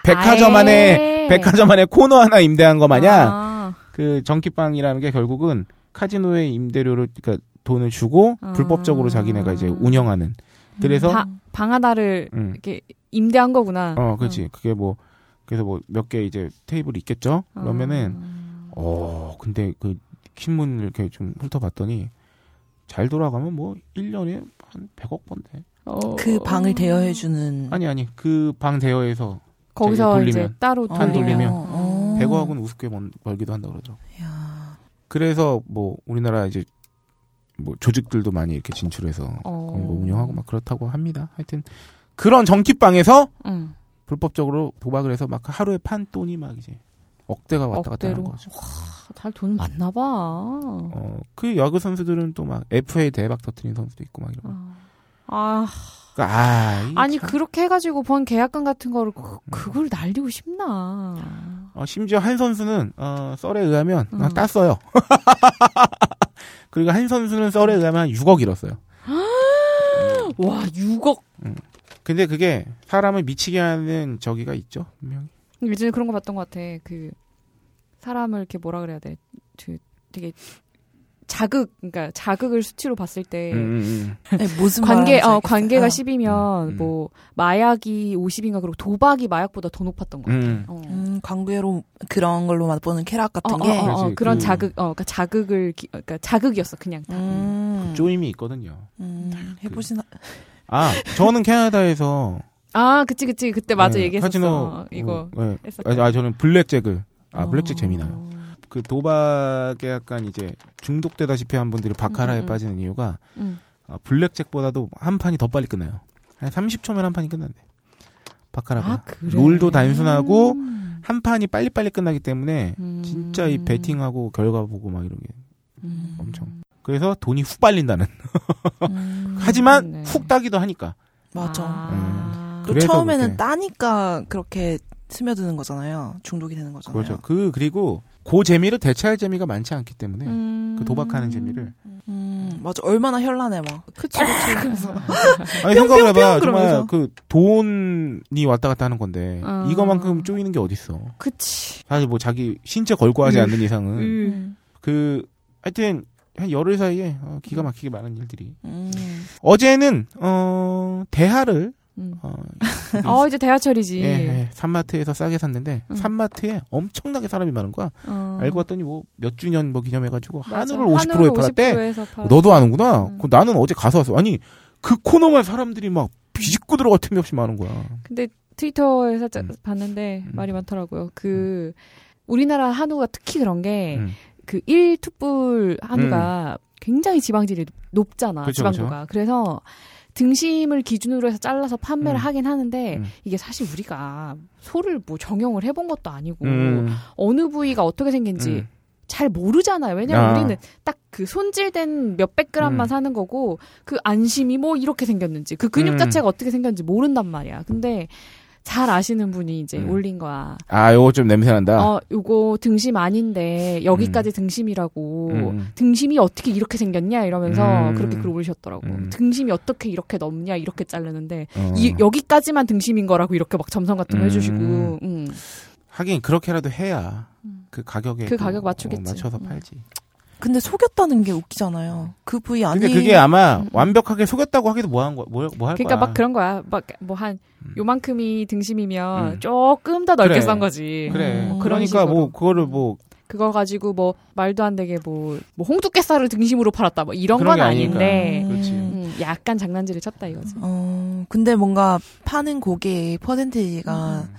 A: 백화점 안에
C: 아예.
A: 백화점 안에 코너 하나 임대한 거 마냥
C: 아.
A: 그 전기방이라는 게 결국은 카지노의 임대료를 그러니까 돈을 주고
C: 아.
A: 불법적으로 자기네가 이제 운영하는. 그래서
C: 바- 방 하나를
A: 음.
C: 이렇게 임대한 거구나.
A: 어, 그렇지. 그게 뭐 그래서 뭐 몇 개 이제 테이블이 있겠죠.
C: 아.
A: 그러면은 어, 근데 그 신문을 이렇게 좀 훑어봤더니 잘 돌아가면 뭐 1년에 한 100억 번대.
C: 어.
B: 그 방을 대여해주는.
A: 아니 아니 그 방 대여에서
C: 거기서
A: 저기
C: 이제
A: 돌리면.
C: 따로
A: 한 돌리면.
B: 어.
A: 100억은 우습게 벌- 벌기도 한다 그러더라고.
B: 야.
A: 그래서 뭐 우리나라 이제 뭐 조직들도 많이 이렇게 진출해서
C: 어.
A: 운영하고 막 그렇다고 합니다. 하여튼 그런 전기방에서
C: 응.
A: 불법적으로 도박을 해서 막 하루에 판 돈이 막 이제 억대가 왔다 갔다 하는. 거죠.
C: 잘돈 많나 봐.
A: 어, 그 야구 선수들은 또 막 FA 대박 터트린 선수도 있고 막 이런. 거.
C: 아,
A: 그러니까 아, 이
C: 아니
A: 참.
C: 그렇게 해가지고 번 계약금 같은 거를 그, 그걸 날리고 싶나?
A: 어, 심지어 한 선수는 어, 썰에 의하면 어,
C: 음.
A: 땄어요. [laughs] 그리고 한 선수는 썰에 의하면 한 6억 잃었어요. [gasps]
C: 와 6억.
A: 근데 그게 사람을 미치게 하는 저기가 있죠, 분명히.
C: 예전에 그런 거 봤던 것 같아. 그 사람을 이렇게 뭐라 그래야 돼? 그 되게 자극, 그러니까 자극을 수치로 봤을 때
A: 음, 음,
B: 네, [laughs] 무슨
C: 관계, 어. 관계가
B: 어.
C: 10이면
A: 음, 음.
C: 뭐 마약이 50인가 그리고 도박이 마약보다 더 높았던 것
A: 음.
C: 같아.
A: 음.
C: 어.
B: 음, 광고로 그런 걸로 맛보는 쾌락
C: 어,
B: 같은
C: 어,
B: 게.
C: 어, 어, 그런
A: 그-
C: 자극, 어, 그러니까 자극을, 기- 그러니까 자극이었어, 그냥. 다.
B: 음,
A: 쪼임이 있거든요.
B: 음, 해보시나.
A: 아, 저는 캐나다에서
C: 아, 그치, 그치. 그때 맞아,
A: 네,
C: 얘기했었어.
A: 카지노
C: 이거.
A: 어, 네.
C: 했었죠.
A: 아, 아, 저는 블랙잭을 아,
C: 어.
A: 블랙잭 재미나요. 그 도박에 약간 이제 중독되다시피 한 분들이 바카라에
C: 음, 음.
A: 빠지는 이유가
C: 음.
A: 아, 블랙잭보다도 한 판이 더 빨리 끝나요. 한 30초면 한 판이 끝난대. 바카라가.
C: 아, 그래.
A: 롤도 단순하고
C: 음.
A: 한 판이 빨리빨리 끝나기 때문에
C: 음.
A: 진짜 이 베팅하고 결과 보고 막 이런 게
B: 음,
A: 엄청. 그래서 돈이 훅 빨린다는.
B: 음, [laughs]
A: 하지만
C: 네.
A: 훅 따기도 하니까.
B: 맞아.
C: 아.
B: 또
A: 그래서
B: 처음에는
A: 그렇게.
B: 따니까 그렇게 스며드는 거잖아요. 중독이 되는 거잖아요.
A: 그렇죠. 그 그리고 그 재미를 대체할 재미가 많지 않기 때문에
C: 음.
A: 그 도박하는 재미를
B: 음, 맞아. 얼마나 현란해, 막.
C: 그치, 그치. 그래서. [laughs]
A: 아니 생각을 해봐 정말.
B: 그
A: 돈이 왔다 갔다 하는 건데
C: 어.
A: 이거만큼 쪼이는 게 어딨어
C: 그치.
A: 사실 뭐 자기 신체 걸고 하지
C: 음.
A: 않는 이상은
C: 음.
A: 그 하여튼 한 열흘 사이에 어, 기가 막히게 많은 일들이
B: 음.
A: 어제는 어 대하를
C: 음.
A: 어, [laughs]
C: 어, 이제 대하철이지.
A: 예, 예, 산마트에서 싸게 샀는데
C: 음.
A: 산마트에 엄청나게 사람이 많은 거야
C: 어.
A: 알고 봤더니 뭐 몇 주년 뭐 기념해가지고
C: 맞아.
A: 한우를 50%에 팔았대
C: 50%에서 팔.
A: 너도 아는구나.
C: 음.
A: 그 나는 어제 가서 왔어. 아니 그 코너만 사람들이 막 비집고 들어갈 틈이 없이 많은 거야.
C: 근데 트위터에 살짝
A: 음.
C: 봤는데
A: 음.
C: 말이 많더라고요. 그 우리나라 한우가 특히 그런 게
A: 음.
C: 그 1투불 한우가 굉장히 지방질이 높잖아.
A: 그쵸,
C: 지방도가. 그래서 등심을 기준으로 해서 잘라서 판매를
A: 음.
C: 하긴 하는데
A: 음.
C: 이게 사실 우리가 소를 뭐 정형을 해본 것도 아니고
A: 음.
C: 어느 부위가 어떻게 생긴지
A: 음.
C: 잘 모르잖아요. 왜냐면
A: 아.
C: 우리는 딱 그 손질된 몇백 그램만
A: 음.
C: 사는 거고 그 안심이 뭐 이렇게 생겼는지 그 근육
A: 음.
C: 자체가 어떻게 생겼는지 모른단 말이야. 근데 잘 아시는 분이 이제
A: 음.
C: 올린 거야.
A: 아, 요거 좀 냄새 난다.
C: 어, 요거 등심 아닌데 여기까지 등심이라고
A: 음.
C: 등심이 어떻게 이렇게 생겼냐 이러면서
A: 음.
C: 그렇게 글 올리셨더라고.
A: 음.
C: 등심이 어떻게 이렇게 넘냐 이렇게 자르는데
A: 어.
C: 이 여기까지만 등심인 거라고 이렇게 막 점선 같은 거
A: 음.
C: 해주시고. 음.
A: 하긴 그렇게라도 해야
C: 음.
A: 그 가격에
C: 그
A: 또,
C: 가격 맞추겠지.
A: 어, 맞춰서
C: 음.
A: 팔지.
B: 근데 속였다는 게 웃기잖아요. 그 부위 아니.
A: 근데 그게 아마
C: 음.
A: 완벽하게 속였다고 하기도 뭐한 거, 뭐, 뭐할
C: 그러니까
A: 거야.
C: 막 그런 거야. 막 뭐한
A: 음.
C: 요만큼이 등심이면
A: 음.
C: 조금 더 넓게
A: 그래.
C: 썬 거지.
A: 그래.
B: 음.
C: 뭐
A: 그러니까
C: 식으로.
A: 뭐 그거를 뭐
C: 그거 가지고 뭐 말도 안 되게 뭐, 뭐 홍두깨살을 등심으로 팔았다 뭐 이런 건. 아닌데
B: 음.
A: 그렇지.
C: 음, 약간 장난질을 쳤다 이거지.
B: 어, 근데 뭔가 파는 고기의 퍼센테이지가
A: 음.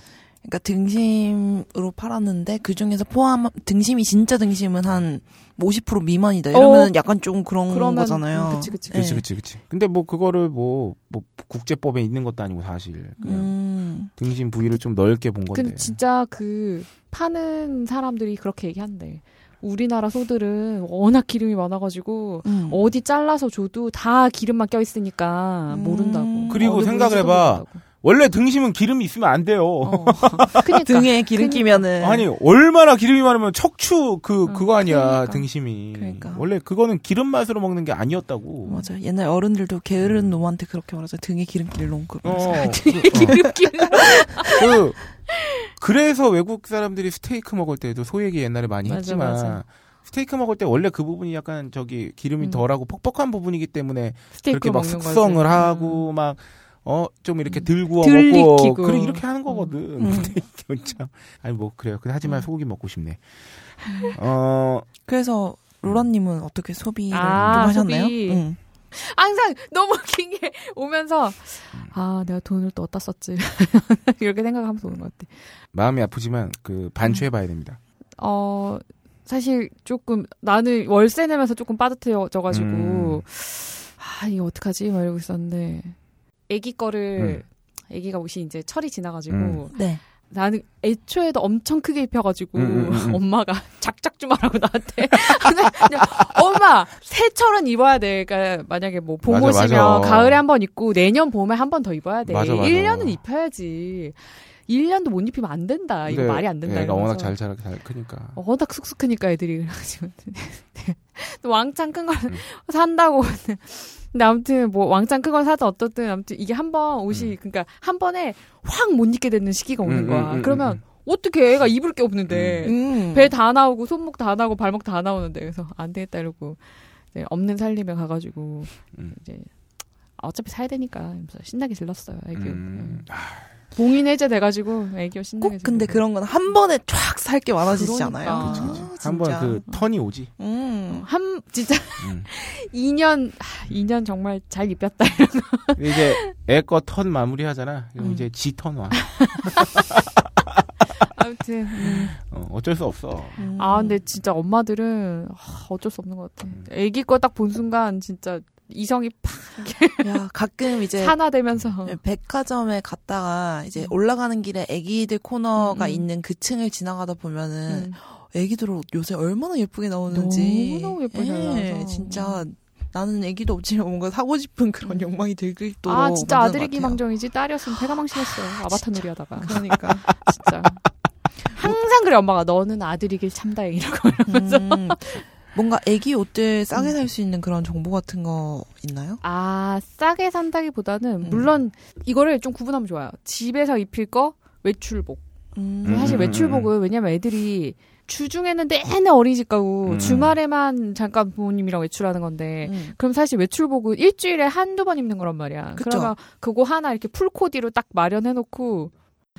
B: 그러니까 등심으로 팔았는데 그 중에서 포함 등심이 진짜 등심은 한 50% 미만이다. 이러면
C: 어.
B: 약간 좀 그런
C: 그러면
B: 거잖아요.
C: 음, 그치 그치.
B: 네.
A: 그치, 그치, 그치. 근데 뭐 그거를 뭐, 뭐 국제법에 있는 것도 아니고 사실. 그냥
B: 음.
A: 등심 부위를 좀 넓게 본 건데.
C: 근데 진짜 그 파는 사람들이 그렇게 얘기한대. 우리나라 소들은 워낙 기름이 많아가지고
B: 음.
C: 어디 잘라서 줘도 다 기름만 껴 있으니까
B: 음.
C: 모른다고.
A: 그리고 생각을 해봐.
C: 모른다고.
A: 원래 등심은 기름이 있으면 안 돼요.
C: 어. [laughs] 그니까.
B: 등에 기름
C: 그러니까.
B: 끼면은
A: 아니 얼마나 기름이 많으면 척추 그
C: 응,
A: 그거 아니야
C: 그러니까.
A: 등심이
B: 그러니까.
A: 원래 그거는 기름 맛으로 먹는 게 아니었다고.
B: 맞아. 옛날 어른들도 게으른 놈한테 그렇게 말하죠. 등에 기름기를 놓고.
A: 어, [laughs]
C: 되게
A: 그, 어.
C: 기름기. [laughs]
A: 그 그래서 외국 사람들이 스테이크 먹을 때도 소 얘기 옛날에 많이
C: 맞아,
A: 했지만
C: 맞아.
A: 스테이크 먹을 때 원래 그 부분이 약간 저기 기름이
C: 음.
A: 덜하고 퍽퍽한 부분이기 때문에
C: 스테이크
A: 그렇게 막 숙성을
C: 거지.
A: 하고 막 어 좀 이렇게
C: 음.
A: 들 구워
C: 들
A: 먹고. 그래 이렇게 하는 거거든.
B: 음. [laughs]
A: 근데 이건 참 아니 뭐 그래요. 근데 하지만
C: 음.
A: 소고기 먹고 싶네. 어
B: 그래서 로라님은 어떻게 소비를
C: 아,
B: 좀 하셨나요?
C: 소비.
B: 응.
C: 항상 너무 웃긴 게 오면서 아 내가 돈을 또 어디다 썼지 [laughs] 이렇게 생각하면서 오는 것 같아.
A: 마음이 아프지만 그 반추해 봐야 됩니다.
C: 어 사실 조금 나는 월세 내면서 조금 빠듯해져가지고
A: 음.
C: 아 이거 어떡하지 막 이러고 있었는데 아기 거를
A: 음.
C: 아기가 옷이 이제 철이 지나가지고
A: 음.
B: 네.
C: 나는 애초에도 엄청 크게 입혀가지고
A: 음, 음, 음, 음.
C: 엄마가 작작 좀 하라고 나한테 그냥 엄마 새철은 입어야 돼 그러니까 만약에 뭐봄
A: 맞아,
C: 오시면
A: 맞아.
C: 가을에 한 번 입고 내년 봄에 한 번 더 입어야 돼
A: 맞아, 맞아.
C: 1년은 입혀야지 1년도 못 입히면 안 된다 이거 말이 안 된다
A: 애가 워낙. 잘 자라게 잘 크니까.
C: 워낙 쑥쑥 크니까 애들이 [laughs] 그래가지고 또 [laughs] 왕창 큰걸
A: 음. [laughs]
C: 산다고 근데 아무튼 뭐 왕창 큰 걸 사든 어떻든 아무튼 이게 한 번 옷이 그러니까 한 번에 확 못 입게 되는 시기가 오는
A: 음,
C: 거야
A: 음, 음,
C: 그러면
A: 음.
C: 어떻게 애가 입을 게 없는데
B: 음.
C: 배다 나오고 손목 다 나오고 발목 다 나오는데 그래서 안 되겠다 이러고 이제 없는 살림에 가가지고
A: 음.
C: 이제 어차피 사야 되니까 신나게 질렀어요 애교
A: 음. 아,
C: 봉인 해제 돼가지고 애교 신나게
B: 꼭 근데. 그런 건 한 번에 쫙 살 게 많아지지
C: 그러니까.
B: 않아요?
C: 그치,
A: 그치,
B: 아.
A: 한번. 그 턴이 오지.
B: 음.
C: 한 진짜
A: 음.
C: 2년 하, 2년 정말 잘 입혔다
A: 근데 [laughs] 이제 애거 턴 마무리 하잖아. 그럼
C: 음.
A: 이제 지 턴 와. [laughs]
C: 아무튼 음.
A: 어, 어쩔 수 없어.
B: 음.
C: 아 근데 진짜 엄마들은 아, 어쩔 수 없는 것 같아
A: 음.
C: 애기 거 딱 본 순간 진짜 이성이 팍
B: 야, 가끔 이제
C: 산화되면서
B: 네, 백화점에 갔다가 이제
C: 음.
B: 올라가는 길에 애기들 코너가
C: 음, 음.
B: 있는 그 층을 지나가다 보면은
C: 음.
B: 애기들 옷 요새 얼마나 예쁘게 나오는지.
C: 너무너무 예쁘게 잘
B: 예. 진짜 나는 애기도 없지만 뭔가 사고 싶은 그런 욕망이 들도록
C: 아 진짜
B: 만드는
C: 아들이
B: 것 같아요.
C: 기망정이지? 딸이었으면 [gasps] 배가 망신했어. 아바타 놀이 하다가.
B: 그러니까. [laughs]
C: 진짜. 항상 그래 엄마가 너는 아들이길 참 다행 이러고
B: 음, 뭔가 애기 옷들 싸게
C: 음.
B: 살수 있는 그런 정보 같은 거 있나요?
C: 아 싸게 산다기보다는
B: 음.
C: 물론 이거를 좀 구분하면 좋아요. 집에서 입힐 거 외출복.
B: 음.
C: 사실
A: 음,
C: 외출복은 왜냐면 애들이 주중에는 내내 어린이집 가고
A: 음.
C: 주말에만 잠깐 부모님이랑 외출하는 건데
B: 음.
C: 그럼 사실 외출복은 일주일에 한두 번 입는 거란 말이야.
B: 그쵸.
C: 그러면 그거 하나 이렇게 풀코디로 딱 마련해 놓고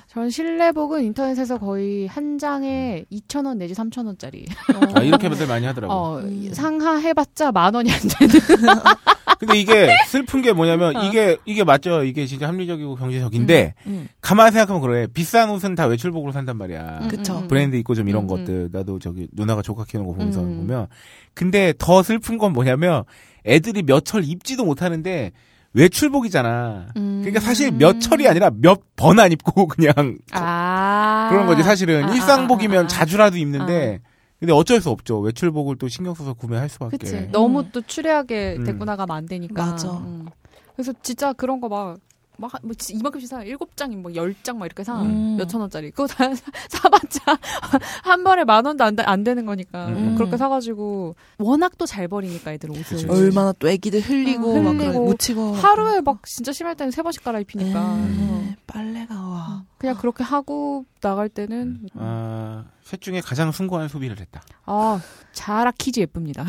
C: 전 실내복은 인터넷에서 거의 한 장에 2,000원 내지 3,000원짜리.
A: 아, 이렇게들 많이 하더라고.
C: 어,
B: 음.
C: 상하해봤자 만 원이 안 되는. [laughs]
A: 근데 이게 [laughs] 슬픈 게 뭐냐면
C: 어.
A: 이게 이게 맞죠. 이게 진짜 합리적이고 경제적인데
B: 음.
A: 가만히 생각하면 그래. 비싼 옷은 다 외출복으로 산단 말이야.
C: 음,
B: 그쵸.
A: 브랜드 있고 좀 이런
C: 음, 음.
A: 것들 나도 저기 누나가 조카 키우는 거 보면서
C: 음.
A: 보면 근데 더 슬픈 건 뭐냐면 애들이 몇철 입지도 못하는데 외출복이잖아.
C: 음.
A: 그러니까 사실 몇 철이 아니라 몇 번 안 입고 [laughs] 그냥
C: 아.
A: 그런 거지 사실은
C: 아,
A: 일상복이면
C: 아, 아, 아.
A: 자주라도 입는데 근데 어쩔 수 없죠. 외출복을 또 신경 써서 구매할 수밖에.
C: 그치. 너무
B: 음.
C: 또 추리하게
A: 음.
C: 데리고 나가면 안 되니까.
B: 맞아.
C: 음. 그래서 진짜 그런 거 막, 막, 뭐, 이만큼씩 사. 일곱 장, 뭐, 열 장 막 이렇게 사.
B: 음.
C: 몇천 원짜리. 그거 다 사- [laughs] 사봤자 [laughs] 한 번에 만 원도 안, 돼- 안 되는 거니까.
A: 음.
C: 그렇게 사가지고. 워낙 또 잘 버리니까 애들 옷을.
A: 그치, 그치.
B: 얼마나 또 애기들 흘리고
C: 어,
B: 막
C: 흘리고.
B: 그런 묻히고
C: 하루에 막 진짜 심할 때는 세 번씩 갈아입히니까. 어.
B: 에, 빨래가 와.
C: 그냥 그렇게 하고 나갈 때는.
A: 아, 셋 중에 가장 숭고한 소비를 했다.
C: 아, 자라 키즈 예쁩니다.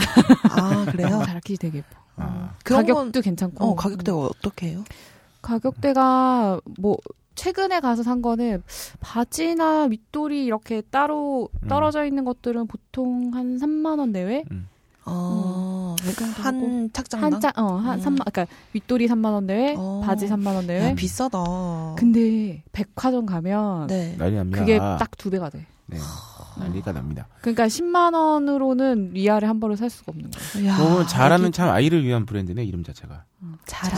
B: 아 그래요? [laughs]
C: 자라 키즈 되게 예뻐.
A: 아,
C: 가격도
B: 건
C: 괜찮고.
B: 어, 가격대가 어떻게 해요?
C: 가격대가 뭐 최근에 가서 산 거는 바지나 윗도리 이렇게 따로
A: 음.
C: 떨어져 있는 것들은 보통 한 3만 원 내외?
B: 어,
C: 그 정도 하고.
B: 한 착장당?
C: 한 짝, 어, 한
B: 음.
C: 3만, 그러니까 윗돌이 3만 원 내외,
B: 어.
C: 바지 3만 원 내외.
B: 야, 비싸다.
C: 근데 백화점 가면
B: 네.
A: 난리 납니다.
C: 그게 딱 두 배가 돼.
A: 네. 난리가 납니다.
C: 그러니까 10만 원으로는 위아래 한 벌을 살 수가 없는
A: 그러면 자라는
B: 여기
A: 참 아이를 위한 브랜드네 이름 자체가.
B: 자라.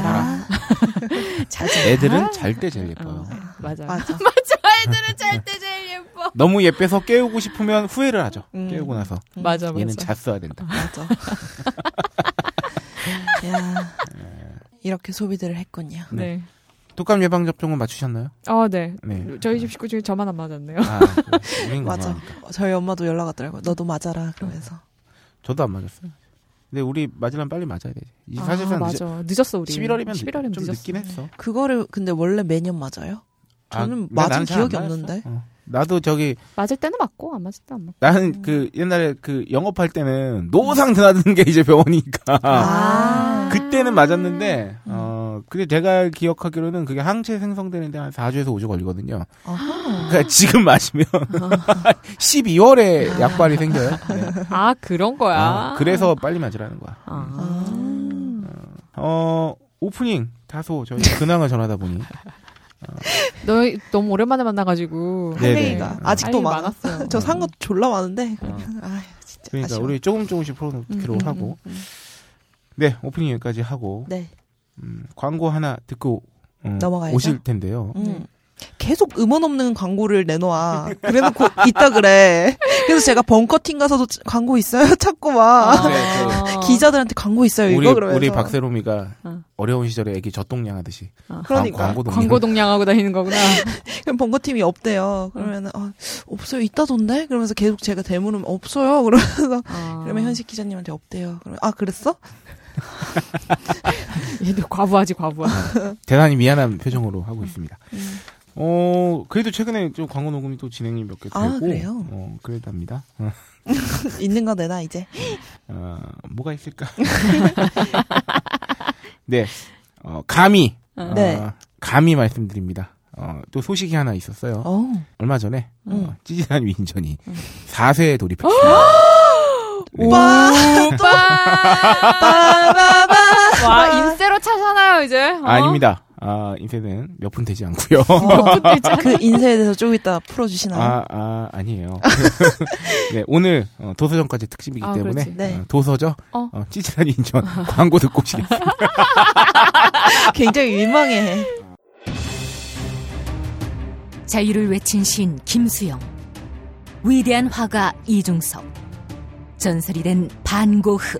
B: 자라. [laughs] [laughs]
A: 애들은 잘 때 제일 예뻐요.
C: 어, 맞아. [laughs]
B: 맞아.
C: 애들은 잘 때 제일 예뻐.
A: 너무 예뻐서 깨우고 싶으면 후회를 하죠.
B: 음.
A: 깨우고 나서
C: 맞아, 맞아.
A: 얘는 잤어야 된다.
B: 맞아. 야. 이렇게 소비들을 했군요.
C: 네.
A: 독감 예방 접종은 맞추셨나요?
C: 어, 네.
A: 네.
C: 저희 집 식구 중에 저만 안 맞았네요.
A: 아,
B: 맞아. 저희 엄마도 연락 왔더라고요. 너도 맞아라. 그러면서.
A: 저도 안 맞았어요. 근데 우리 맞으려면 빨리 맞아야. 이
C: 아,
A: 사실상
C: 맞아. 늦었 어, 우리.
A: 11월이면
C: 11월이면
A: 좀
C: 늦었어.
A: 늦긴 했어.
B: 그거를 근데 원래 매년 맞아요?
A: 아,
B: 저는
A: 근데
B: 맞은 기억이. 없는데.
A: 어. 나도 저기
C: 맞을 때는 맞고, 안 맞을 때는 안 맞고.
A: 나는 그 옛날에 그 영업할 때는 노상 드나드는 게 이제 병원이니까
B: 아.
A: 그때는 맞았는데 어 근데 제가 기억하기로는 그게 항체 생성되는데 한 4주에서 5주 걸리거든요.
B: 아하.
A: 그러니까 지금 맞으면 12월에 [laughs] 약발이 생겨요. 네.
C: 아, 그런 거야.
A: 어, 그래서 빨리 맞으라는 거야.
C: 아.
B: 아.
A: 어 오프닝 다소 저희 근황을 전하다 보니
C: 너 너무 오랜만에 만나가지고.
A: 네네.
B: 할 얘기가
A: 어.
B: 아직도 많아.
C: 많았어요. [laughs]
B: 저산거 졸라 많은데.
A: 어. [laughs]
B: 아, 진짜.
A: 그러니까
B: 아쉬워.
A: 우리 조금 조금씩 풀어놓기로
C: 음, 음,
A: 하고
B: 음.
A: 네 오프닝 여기까지 하고
B: 네.
A: 음, 광고 하나 듣고 음,
B: 넘어가야죠.
A: 오실 텐데요.
B: 음. 계속 음원 없는 광고를 내놓아. 그래놓고 [laughs] 있다 그래. 그래서 제가 벙커팅 가서도 광고 있어요? [laughs] 찾고 막.
A: 네,
C: 아. [laughs]
B: 기자들한테 광고 있어요,
A: 우리
B: 이거 그러면서.
A: 우리 박세롬이가
C: 어.
A: 어려운 시절에 애기 젖동량 하듯이
B: 그러니까.
A: 광- 광고도
C: 광고 동량하고 다니는 거구나.
B: 그럼 벙커팀이 없대요. 그러면 은, 어, 없어요, 있다던데? 그러면서 계속 제가 대물으면 없어요. 그러면서.
C: 아.
B: 그러면 현식 기자님한테 없대요. 그러면, 아, 그랬어?
C: 얘도 과부하지 과부하.
A: 대단히 미안한 표정으로 하고 있습니다.
B: 음.
A: 어 그래도 최근에 좀 광고 녹음이 또 진행이 몇 개 되고
B: 아, 그래요?
A: 어 그랬답니다. 어, [laughs]
B: 있는 거 내놔, 이제.
A: 어, 뭐가 있을까? [laughs] 네, 어, 감히 어,
B: 네.
A: 감히 말씀드립니다. 어, 또 소식이 하나 있었어요.
B: 어.
A: 얼마 전에
B: 음.
A: 어, 찌질한 위인전이 4세에 돌입했습니다. 네.
B: 오빠! [laughs]
C: 와 인세로 차잖아요 이제. 어?
A: 아닙니다. 아, 인쇄는 몇 분 되지 않고요. [laughs]
B: 그 인쇄에 대해서 좀 이따 풀어주시나요?
A: 아, 아, 아니에요. [laughs] 네, 오늘 어, 도서전까지 특집이기
C: 아,
A: 때문에.
B: 네.
A: 어, 도서죠.
C: 어.
A: 어, 찌질한 인천 광고 듣고 오시겠습니다. [laughs]
B: 굉장히 민망해.
E: 자유를 외친 신 김수영, 위대한 화가 이중섭, 전설이 된 반고흐.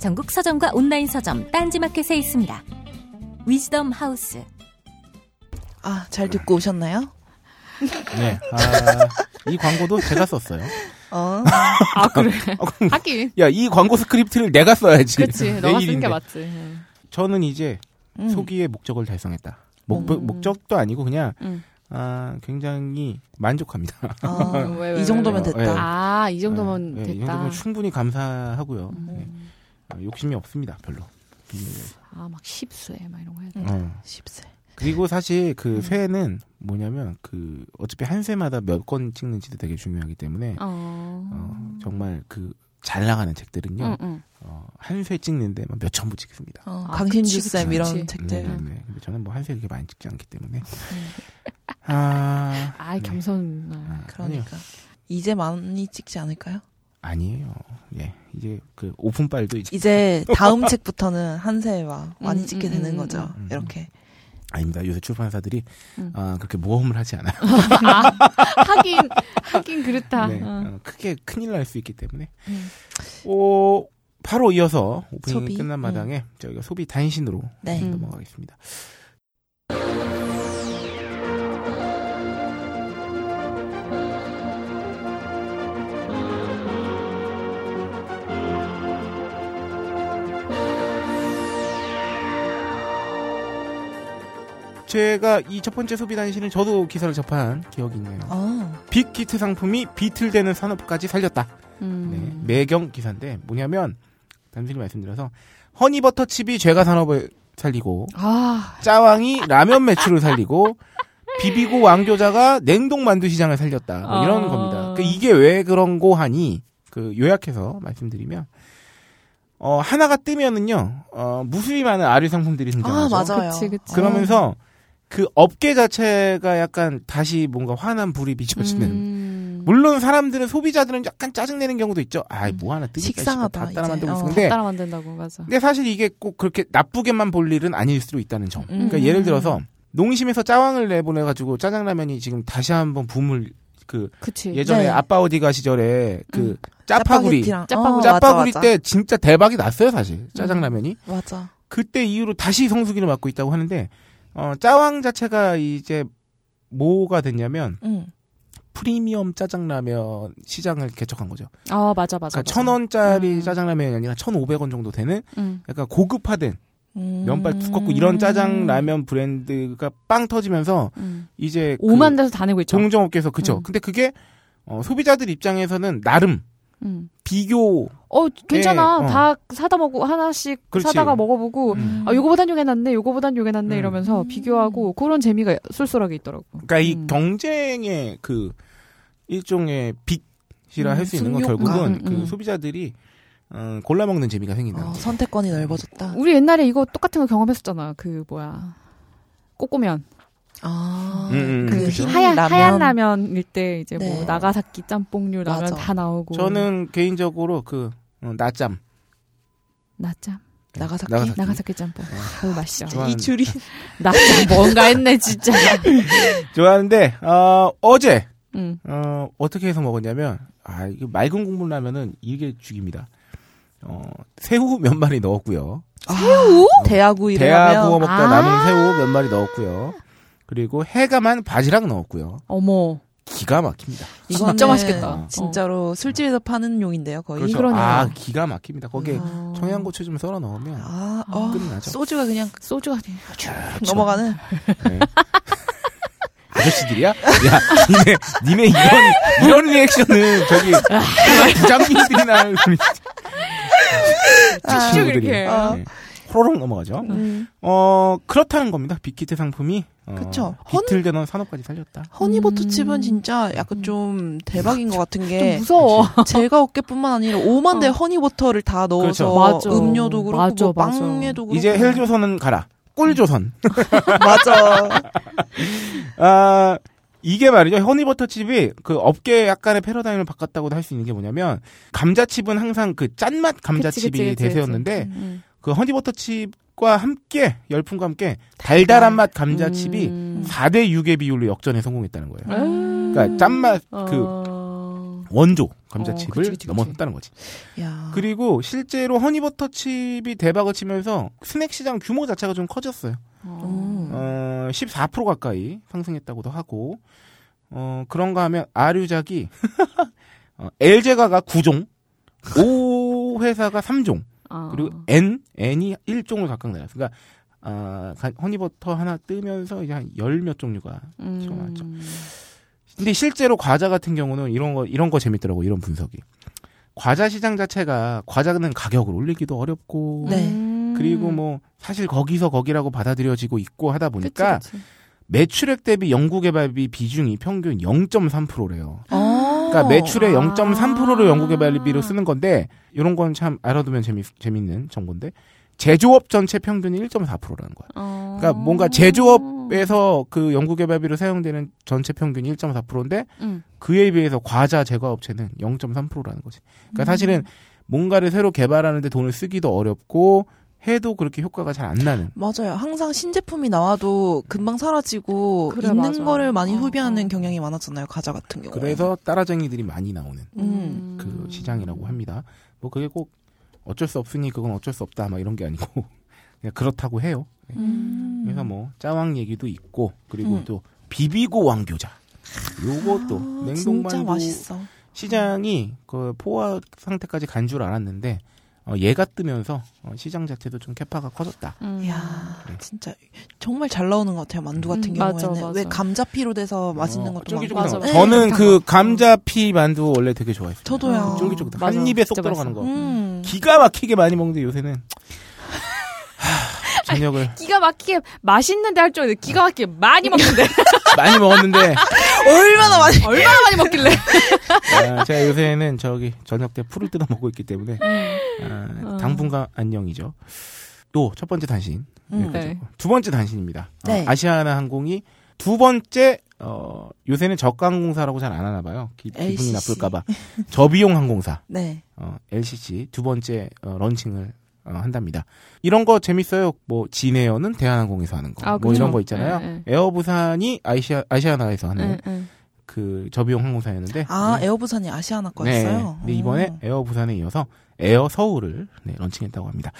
E: 전국 서점과 온라인 서점 딴지마켓에 있습니다. 위즈덤 하우스.
B: 아, 잘 듣고 오셨나요?
A: 네. 아, 이 광고도 제가 썼어요.
B: 어.
C: 아 그래. [laughs]
A: 어,
C: 하긴.
A: 야, 이 광고 스크립트를 내가 써야지.
C: 그치.
A: 내
C: 너가 쓴. 게 맞지. 응.
A: 저는 이제
B: 음.
A: 소기의 목적을 달성했다. 목,
C: 음.
A: 목적도 아니고 그냥
C: 응.
A: 아, 굉장히 만족합니다.
B: 아,
C: 왜, [laughs] 왜,
B: 이 정도면
A: 왜?
B: 됐다.
A: 네.
C: 아, 이 정도면
A: 네,
C: 됐다.
A: 이 정도면 충분히 감사하고요.
C: 음.
A: 네. 아, 욕심이 없습니다, 별로.
C: 아, 막 십수에 막 이런 거 해야 돼.
B: 음.
A: 어. 그리고 사실
C: 음.
A: 그 쇠는 뭐냐면 그 어차피 한 쇠마다 몇 권 찍는지도 되게 중요하기 때문에
C: 어.
A: 어, 정말 그 잘 나가는 책들은요
C: 응, 응.
A: 어, 한 쇠 찍는데 막 몇천 부 찍습니다.
B: 어,
C: 아,
B: 강신주쌤
C: 그치,
B: 이런
C: 그치.
B: 책들.
A: 네, 네. 근데 저는 뭐 한 쇠 그렇게 많이 찍지 않기 때문에 아,
C: 아,
A: 네.
C: 겸손.
A: 아, 아니요.
B: 그러니까. 이제 많이 찍지 않을까요?
A: 아니에요. 예, 이제 그 오픈빨도 이제
B: 이제 [laughs] 다음 책부터는 한세와 많이
C: 음,
B: 찍게
C: 음,
B: 되는
C: 음,
B: 거죠.
A: 음.
B: 이렇게.
A: 아닙니다. 요새 출판사들이
C: 음.
A: 아, 그렇게 모험을 하지 않아요.
C: 아, [laughs] 하긴, 하긴 그렇다.
A: 네,
C: 어.
A: 어, 크게 큰일 날 수 있기 때문에.
C: 음.
A: 어, 바로 이어서 오프닝이
B: 소비?
A: 끝난 마당에 저희가 소비 단신으로
B: 네.
C: 음.
A: 넘어가겠습니다. 제가 이 첫 번째 소비 단신은 저도 기사를 접한 기억이 있네요.
B: 아,
A: 빅히트 상품이 비틀대는 산업까지 살렸다.
C: 음.
A: 네, 매경 기사인데 뭐냐면 단순히 말씀드려서 허니버터 칩이 죄가 산업을 살리고
C: 아,
A: 짜왕이 라면 매출을 살리고 비비고 왕교자가 냉동 만두 시장을 살렸다. 뭐 이런
C: 아.
A: 겁니다. 그 이게 왜 그런고 하니 그 요약해서 말씀드리면 어 하나가 뜨면은요 어 무수히 많은 아류 상품들이
B: 아
A: 등장하죠.
B: 맞아요.
C: 그치, 그치.
A: 그러면서 그 업계 자체가 약간 다시 뭔가 환한 불이 비춰지는
C: 음.
A: 물론 사람들은 소비자들은 약간 짜증내는 경우도 있죠. 아이 뭐 하나 뜨니까
B: 식상하다,
A: 다 따라. 만들고
B: 어.
A: 있는데
C: 따라 만든다고 맞아.
A: 근데 사실 이게 꼭 그렇게 나쁘게만 볼 일은 아닐 수도 있다는 점.
B: 음.
A: 그러니까 예를 들어서 농심에서 짜왕을 내보내가지고 짜장라면이 지금 다시 한번 붐을 그
C: 그치.
A: 예전에
B: 네.
A: 아빠 어디가 시절에 그
C: 음.
A: 짜파구리
C: 짜파구리.
B: 어,
A: 짜파구리
B: 맞아,
A: 때 진짜 대박이 났어요 사실 짜장라면이
B: 맞아. 맞아.
A: 그때 이후로 다시 성수기를 맞고 있다고 하는데 어 짜왕 자체가 이제 뭐가 됐냐면
B: 응.
A: 프리미엄 짜장라면 시장을 개척한 거죠.
C: 아 맞아 맞아.
A: 그러니까 천 원짜리
C: 음.
A: 짜장라면이 아니라 천 오백 원 정도 되는
C: 음.
A: 약간 고급화된
B: 음.
A: 면발 두껍고 이런 짜장라면 브랜드가 빵 터지면서
C: 음.
A: 이제 그
C: 5만 대서 다 내고 있죠.
A: 종종업계에서 그쵸.
C: 음.
A: 근데 그게 어, 소비자들 입장에서는 나름
C: 음.
A: 비교
C: 어 괜찮아.
A: 어.
C: 다 사다 먹고 하나씩
A: 그렇지.
C: 사다가 먹어보고
A: 음.
C: 아 요거보단 요게 낫네, 요거보단 요게 낫네
A: 음.
C: 이러면서 비교하고 그런 재미가 쏠쏠하게 있더라고.
A: 그러니까 이
C: 음.
A: 경쟁의 그 일종의 빚이라
B: 음,
A: 할수 있는 건. 결국은
C: 음,
A: 그
C: 음.
A: 소비자들이 어, 골라 먹는 재미가 생긴다.
B: 어, 선택권이 넓어졌다.
C: 우리 옛날에 이거 똑같은 거 경험했었잖아. 그 뭐야 꼬꼬면
B: 아,
A: 음, 음,
B: 그
A: 그죠.
B: 흰
C: 하얀
B: 라면.
C: 하얀 라면일 때 이제
B: 네.
C: 뭐 나가사키 짬뽕류 라면
B: 맞아.
C: 다 나오고
A: 저는 개인적으로 그 어, 낮잠
C: 나짬
B: 나가사키.
A: 나가사키.
C: 나가사키 짬뽕 그 맛있죠.
A: 좋아.
B: 이 줄이 [laughs]
C: 나짬 뭔가 했네 진짜. [laughs]
A: 좋아하는데 어, 어제
C: 응.
A: 어, 어떻게 해서 먹었냐면 아 이거 맑은 국물 라면은 이게 죽입니다. 어, 새우 [laughs] 몇 마리 넣었고요.
B: 새우? 대하구이를
A: 대하
B: 하면
A: 구워 먹다
C: 아.
A: 남은 새우 몇 마리 넣었고요. 그리고 해감한 바지락 넣었고요.
C: 어머
A: 기가 막힙니다.
C: 진짜 맛있겠다.
B: 진짜로 술집에서 파는 용인데요, 거의.
A: 그렇죠.
C: 그러네요.
A: 아 기가 막힙니다. 거기에
C: 어.
A: 청양고추 좀 썰어 넣으면
B: 아, 어,
A: 끝나죠.
B: 소주가 그냥
C: 소주가 그냥 [laughs]
B: 넘어가는.
A: 네. [laughs] 아저씨들이야? 야, 니네, 니네 이런, 이런 리액션은 저기, 부장님들이나, [laughs]
C: 아,
A: 친구들이.
C: 이렇게.
A: 네. 호로록 넘어가죠.
B: 음.
A: 어, 그렇다는 겁니다. 빅히트 상품이. 어,
B: 그쵸. 헌-
A: 비틀대던 산업까지 살렸다.
B: 허니버터
C: 음.
B: 칩은 진짜 약간 좀 대박인 것 같은 좀게
C: 무서워.
B: 제가 어깨뿐만 아니라 5만 대
C: 어.
B: 허니버터를 다 넣어서
A: 그렇죠.
B: 음료도 그렇고
C: 맞아,
B: 뭐. 빵에도 그렇고
A: 이제 헬조선은 가라. 꿀조선. [laughs]
B: 맞아.
A: 아, 이게 말이죠. 허니버터칩이 그 업계 약간의 패러다임을 바꿨다고도 할 수 있는 게 뭐냐면, 감자칩은 항상 그 짠맛 감자칩이
C: 그치, 그치, 그치,
A: 대세였는데,
C: 음.
A: 그 허니버터칩과 함께, 열풍과 함께, 달달한 맛 감자칩이
C: 음.
A: 4대 6의 비율로 역전에 성공했다는 거예요.
C: 음.
A: 그러니까 짠맛 그
C: 어.
A: 원조 감자칩을
C: 어, 그치.
A: 넘어섰다는 거지.
B: 야.
A: 그리고 실제로 허니버터칩이 대박을 치면서 스낵 시장 규모 자체가 좀 커졌어요.
B: 음.
A: 어, 14% 가까이 상승했다고도 하고, 어, 그런가 하면 아류작이, [laughs] 어, L제가가 9종, O 회사가 3종,
C: 아.
A: 그리고 N, N이 1종을 각각 내놨어요. 그러니까, 아, 가- 허니버터 하나 뜨면서 이제 한 열 몇 종류가.
C: 음.
A: 들어갔죠. 근데 실제로 과자 같은 경우는 이런 거, 이런 거 재밌더라고, 이런 분석이. 과자 시장 자체가, 과자는 가격을 올리기도 어렵고,
B: 네.
C: 음.
A: 그리고 뭐, 사실 거기서 거기라고 받아들여지고 있고 하다
C: 그치,
A: 보니까,
C: 그치.
A: 매출액 대비 연구 개발비 비중이 평균 0.3%래요.
B: 어.
A: 그러니까 매출의
C: 아.
A: 0.3%를 연구개발비로 쓰는 건데 이런 건 참 알아두면 재미 재밌는 정보인데 제조업 전체 평균이 1.4%라는 거야.
C: 어.
A: 그러니까 뭔가 제조업에서 그 연구개발비로 사용되는 전체 평균이 1.4%인데
C: 음.
A: 그에 비해서 과자 제과업체는 0.3%라는 거지. 그러니까 사실은 뭔가를 새로 개발하는데 돈을 쓰기도 어렵고 해도 그렇게 효과가 잘 안 나는.
B: 맞아요. 항상 신제품이 나와도 금방 사라지고
C: 그래,
B: 있는
C: 맞아.
B: 거를 많이
C: 어,
B: 후비하는
C: 어.
B: 경향이 많았잖아요. 과자 같은 경우.
A: 그래서 따라쟁이들이 많이 나오는
B: 음.
A: 그 시장이라고 합니다. 뭐 그게 꼭 어쩔 수 없으니 그건 어쩔 수 없다 막 이런 게 아니고 [laughs] 그냥 그렇다고 해요. 네.
B: 음.
A: 그래서 뭐 짜왕 얘기도 있고 그리고
B: 음.
A: 또 비비고 왕교자 요것도
B: 아,
A: 냉동만두
B: 맛있어.
A: 시장이 그 포화 상태까지 간 줄 알았는데 어, 얘가 뜨면서 어, 시장 자체도 좀 캐파가 커졌다.
C: 음.
B: 이야,
A: 네.
B: 진짜 정말 잘 나오는 것 같아요. 만두 같은
C: 음,
B: 경우에는
C: 맞아, 맞아.
B: 왜 감자피로 돼서 맛있는
A: 어,
B: 것도 많고.
C: 맞아,
A: 쫄깃쫄깃한
C: 맞아.
A: 거. 저는
B: 네,
A: 그 감자피 만두 원래 되게 좋아했어요.
B: 저도요.
C: 음,
A: 쫄깃쫄깃.
C: 맞아.
A: 한 입에 쏙 들어가는 거.
B: 음.
A: 기가 막히게 많이 먹는데 요새는 하, [laughs] 저녁을
C: 기가 막히게 맛있는데 할 줄 알았는데 기가 막히게 많이 먹는데 [laughs]
A: 많이 먹었는데
B: 얼마나 많이.
C: 얼마나 많이 먹길래
A: 아, 제가 요새는 저기 저녁 때 풀을 뜯어 먹고 있기 때문에 아,
C: 어.
A: 당분간 안녕이죠. 또 첫 번째 단신
B: 음.
C: 네.
A: 두 번째 단신입니다. 어,
B: 네.
A: 아시아나 항공이 두 번째 어, 요새는 저가 항공사라고 잘 안 하나 봐요. 기, 분이. 나쁠까봐 저비용 항공사
B: 네.
A: 어, LCC 두 번째 어, 런칭을 어, 한답니다. 이런 거 재밌어요. 뭐 진에어는 대한항공에서 하는 거,
C: 아,
A: 뭐. 이런 거 있잖아요.
C: 네,
A: 에어부산이 아시아 아시아나에서 하는
C: 응, 응.
A: 그 저비용 항공사였는데
B: 아,
A: 네.
B: 에어부산이 아시아나
A: 네.
B: 거였어요.
A: 근데 이번에
B: 어.
A: 에어 부산에 이어서 에어 서울을 네, 런칭했다고 합니다.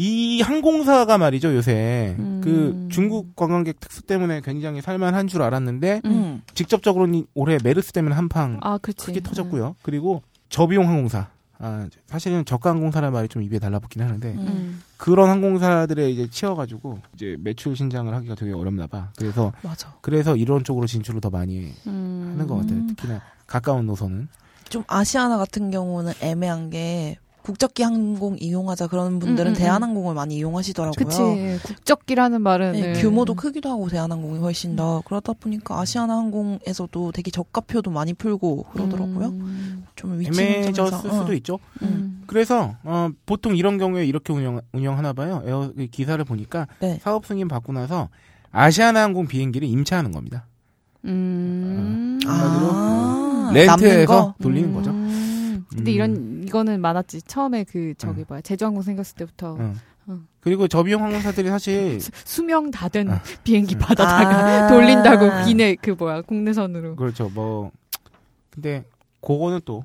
A: 이 항공사가 말이죠 요새
C: 음.
A: 그 중국 관광객 특수 때문에 굉장히 살만한 줄 알았는데
B: 음.
A: 직접적으로는 올해 메르스 때문에 한방
C: 아.
A: 크게 터졌고요. 그리고 저비용 항공사 아, 사실은 저가 항공사라는 말이 좀 입에 달라붙긴 하는데
B: 음.
C: 음.
A: 그런 항공사들에 이제 치여가지고 이제 매출 신장을 하기가 되게 어렵나 봐. 그래서
B: 맞아.
A: 그래서 이런 쪽으로 진출을 더 많이
C: 음.
A: 하는 것 같아요. 특히나 가까운 노선은.
B: 좀 아시아나 같은 경우는 애매한 게 국적기 항공 이용하자 그런 분들은
C: 음, 음, 음.
B: 대한항공을 많이 이용하시더라고요.
C: 그치. 국적기라는 말은
B: 네,
C: 네.
B: 규모도 크기도 하고 대한항공이 훨씬 더 그러다 보니까 아시아나 항공에서도 되게 저가표도 많이 풀고 그러더라고요.
C: 음.
B: 좀 위치
A: 애매해졌을. 수도
B: 어.
A: 있죠.
C: 음.
A: 그래서 어, 보통 이런 경우에 이렇게 운영 운영하나 봐요. 에어 그 기사를 보니까
B: 네.
A: 사업 승인 받고 나서 아시아나항공 비행기를 임차하는 겁니다.
C: 음.
A: 한마디로
B: 아,
A: 렌트해서? 돌리는 거죠.
C: 음. 근데
A: 음.
C: 이런 이거는 많았지. 처음에 그 저기
A: 응.
C: 뭐야 제주항공 생겼을 때부터
A: 응.
C: 응.
A: 그리고 저비용 항공사들이 사실 [laughs]
C: 수, 수명 다된
A: 아.
C: 비행기
A: 음.
C: 받아다가
B: 아.
C: 돌린다고 기내 그 뭐야 국내선으로
A: 그렇죠. 뭐 근데 그거는 또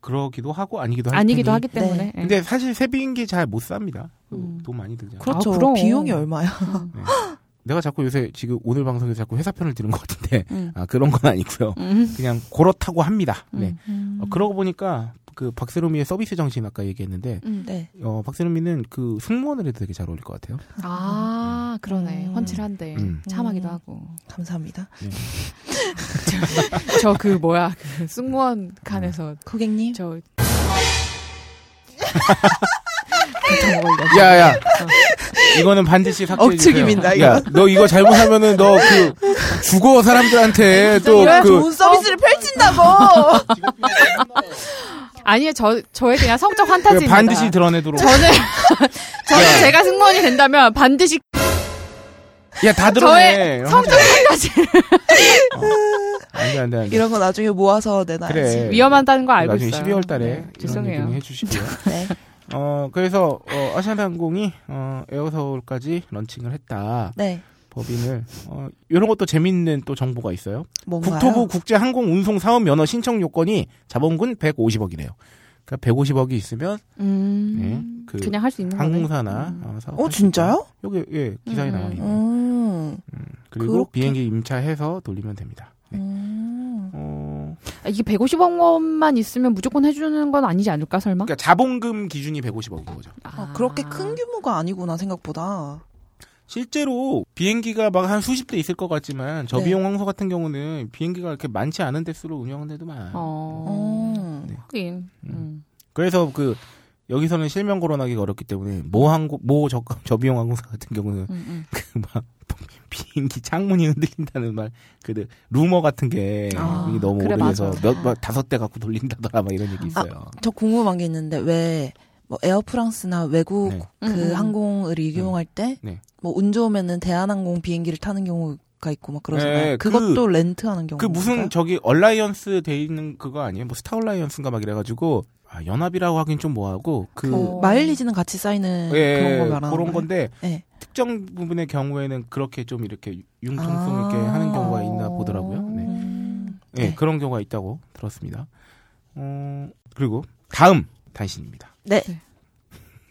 A: 그러기도 하고 아니기도 하기
C: 아니기도
A: 때문에.
C: 하기 때문에. 예.
A: 근데 사실 새 비행기 잘 못 삽니다. 그
C: 음.
A: 돈 많이 들잖아요.
B: 그렇죠.
C: 아, 그럼.
B: 비용이 얼마야?
C: 음. [laughs]
A: 내가 자꾸 요새 지금 오늘 방송에서 자꾸 회사 편을 들은 것 같은데
C: 음.
A: 아 그런 건 아니고요. [laughs]
C: 음.
A: 그냥 그렇다고 합니다. 네.
C: 음.
A: 어, 그러고 보니까 그 박세롬이의 서비스 정신 아까 얘기했는데
C: 음.
B: 네.
A: 어, 박세롬이는 그 승무원을 해도 되게 잘 어울릴 것 같아요.
C: 아 그러네
B: 음.
C: 훤칠한데
A: 음.
C: 참하기도
B: 음.
C: 하고
B: 감사합니다. [laughs]
C: 저그 뭐야 그 승무원 칸에서
B: 고객님.
C: 저. [laughs]
A: 야야, 이거는 반드시 삭제해.
B: 억측입니다, 이거.
A: 야, 너 이거 잘못하면은 너 그 죽어 사람들한테 또
B: 이런
A: 그
B: 좋은 서비스를 펼친다고. [laughs]
C: 아니요 저 저에 대한 성적 환타지입니다.
A: 반드시 드러내도록.
C: 저는 [laughs] 저는 제가 승무원이 된다면 반드시
A: 야, 다 드러내.
C: 저의 성적 환타지
A: 안돼 안 돼 안 돼.
B: 이런 거 나중에 모아서 내놔야지.
A: 그래.
C: 위험하다는 거 알고
A: 나중에
C: 있어요.
A: 12월 달에
C: 네,
A: 이런
C: 죄송해요.
A: 해주시고요. [laughs]
B: 네.
A: 어 그래서 어, 아시아나항공이 어, 에어서울까지 런칭을 했다.
B: 네.
A: 법인을 어, 이런 것도 재밌는 또 정보가 있어요.
B: 뭔가요?
A: 국토부 국제항공운송사업 면허 신청 요건이 자본금 150억이래요. 그러니까 150억이 있으면
C: 음,
A: 네, 그
C: 그냥 할 수 있는
A: 항공사나.
C: 음.
A: 어, 사업
B: 어 진짜요?
A: 여기 예 기사에
C: 음.
A: 나와 있네.
B: 음.
A: 그리고
B: 그렇게?
A: 비행기 임차해서 돌리면 됩니다. 네.
B: 음.
A: 어,
C: 아, 이게 150억 원만 있으면 무조건 해주는 건 아니지 않을까 설마?
A: 그러니까 자본금 기준이 150억인 거죠.
B: 아, 그렇게 큰 규모가 아니구나 생각보다.
A: 실제로 비행기가 막 한 수십 대 있을 것 같지만
B: 네.
A: 저비용 항소 같은 경우는 비행기가 이렇게 많지 않은 대수로 운영하는 데도 많아요.
C: 어,
B: 음.
A: 네.
C: 하긴. 음.
A: 그래서 그 여기서는 실명 거론하기가 어렵기 때문에 모 항공 모 저, [laughs] 저비용 항공사 같은 경우는
C: 음, 음.
A: 그막 비행기 창문이 흔들린다는 말, 그 루머 같은 게
C: 아,
A: 너무
C: 그래,
A: 오래돼서. 몇, 몇 다섯 대 갖고 돌린다더라 막 이런 얘기 있어요.
B: 저 궁금한 게 있는데 왜 뭐 에어프랑스나 외국
A: 네.
B: 그
C: 음, 음.
B: 항공을 이용할 때
A: 네.
B: 뭐운 좋으면은 대한항공 비행기를 타는 경우 가 있고 막 그러잖아요.
A: 네, 그-
B: 그것도 렌트하는 경우.
A: 그 무슨 저기 alliance 돼 있는 그거 아니에요? 뭐 스타 얼라이언스인가 막 이래가지고 아, 연합이라고 하긴 좀 뭐하고 그
C: 어.
B: 마일리지는 같이 쌓이는
A: 예,
B: 그런 거 말하는
A: 그런
B: 거예요?
A: 건데
B: 네.
A: 특정 부분의 경우에는 그렇게 좀 이렇게 융통성
B: 아.
A: 있게 하는 경우가 있나 보더라고요. 네.
B: 음.
A: 예,
B: 네.
A: 그런 경우가 있다고 들었습니다. 어, 그리고 다음 단신입니다.
B: 네. [laughs]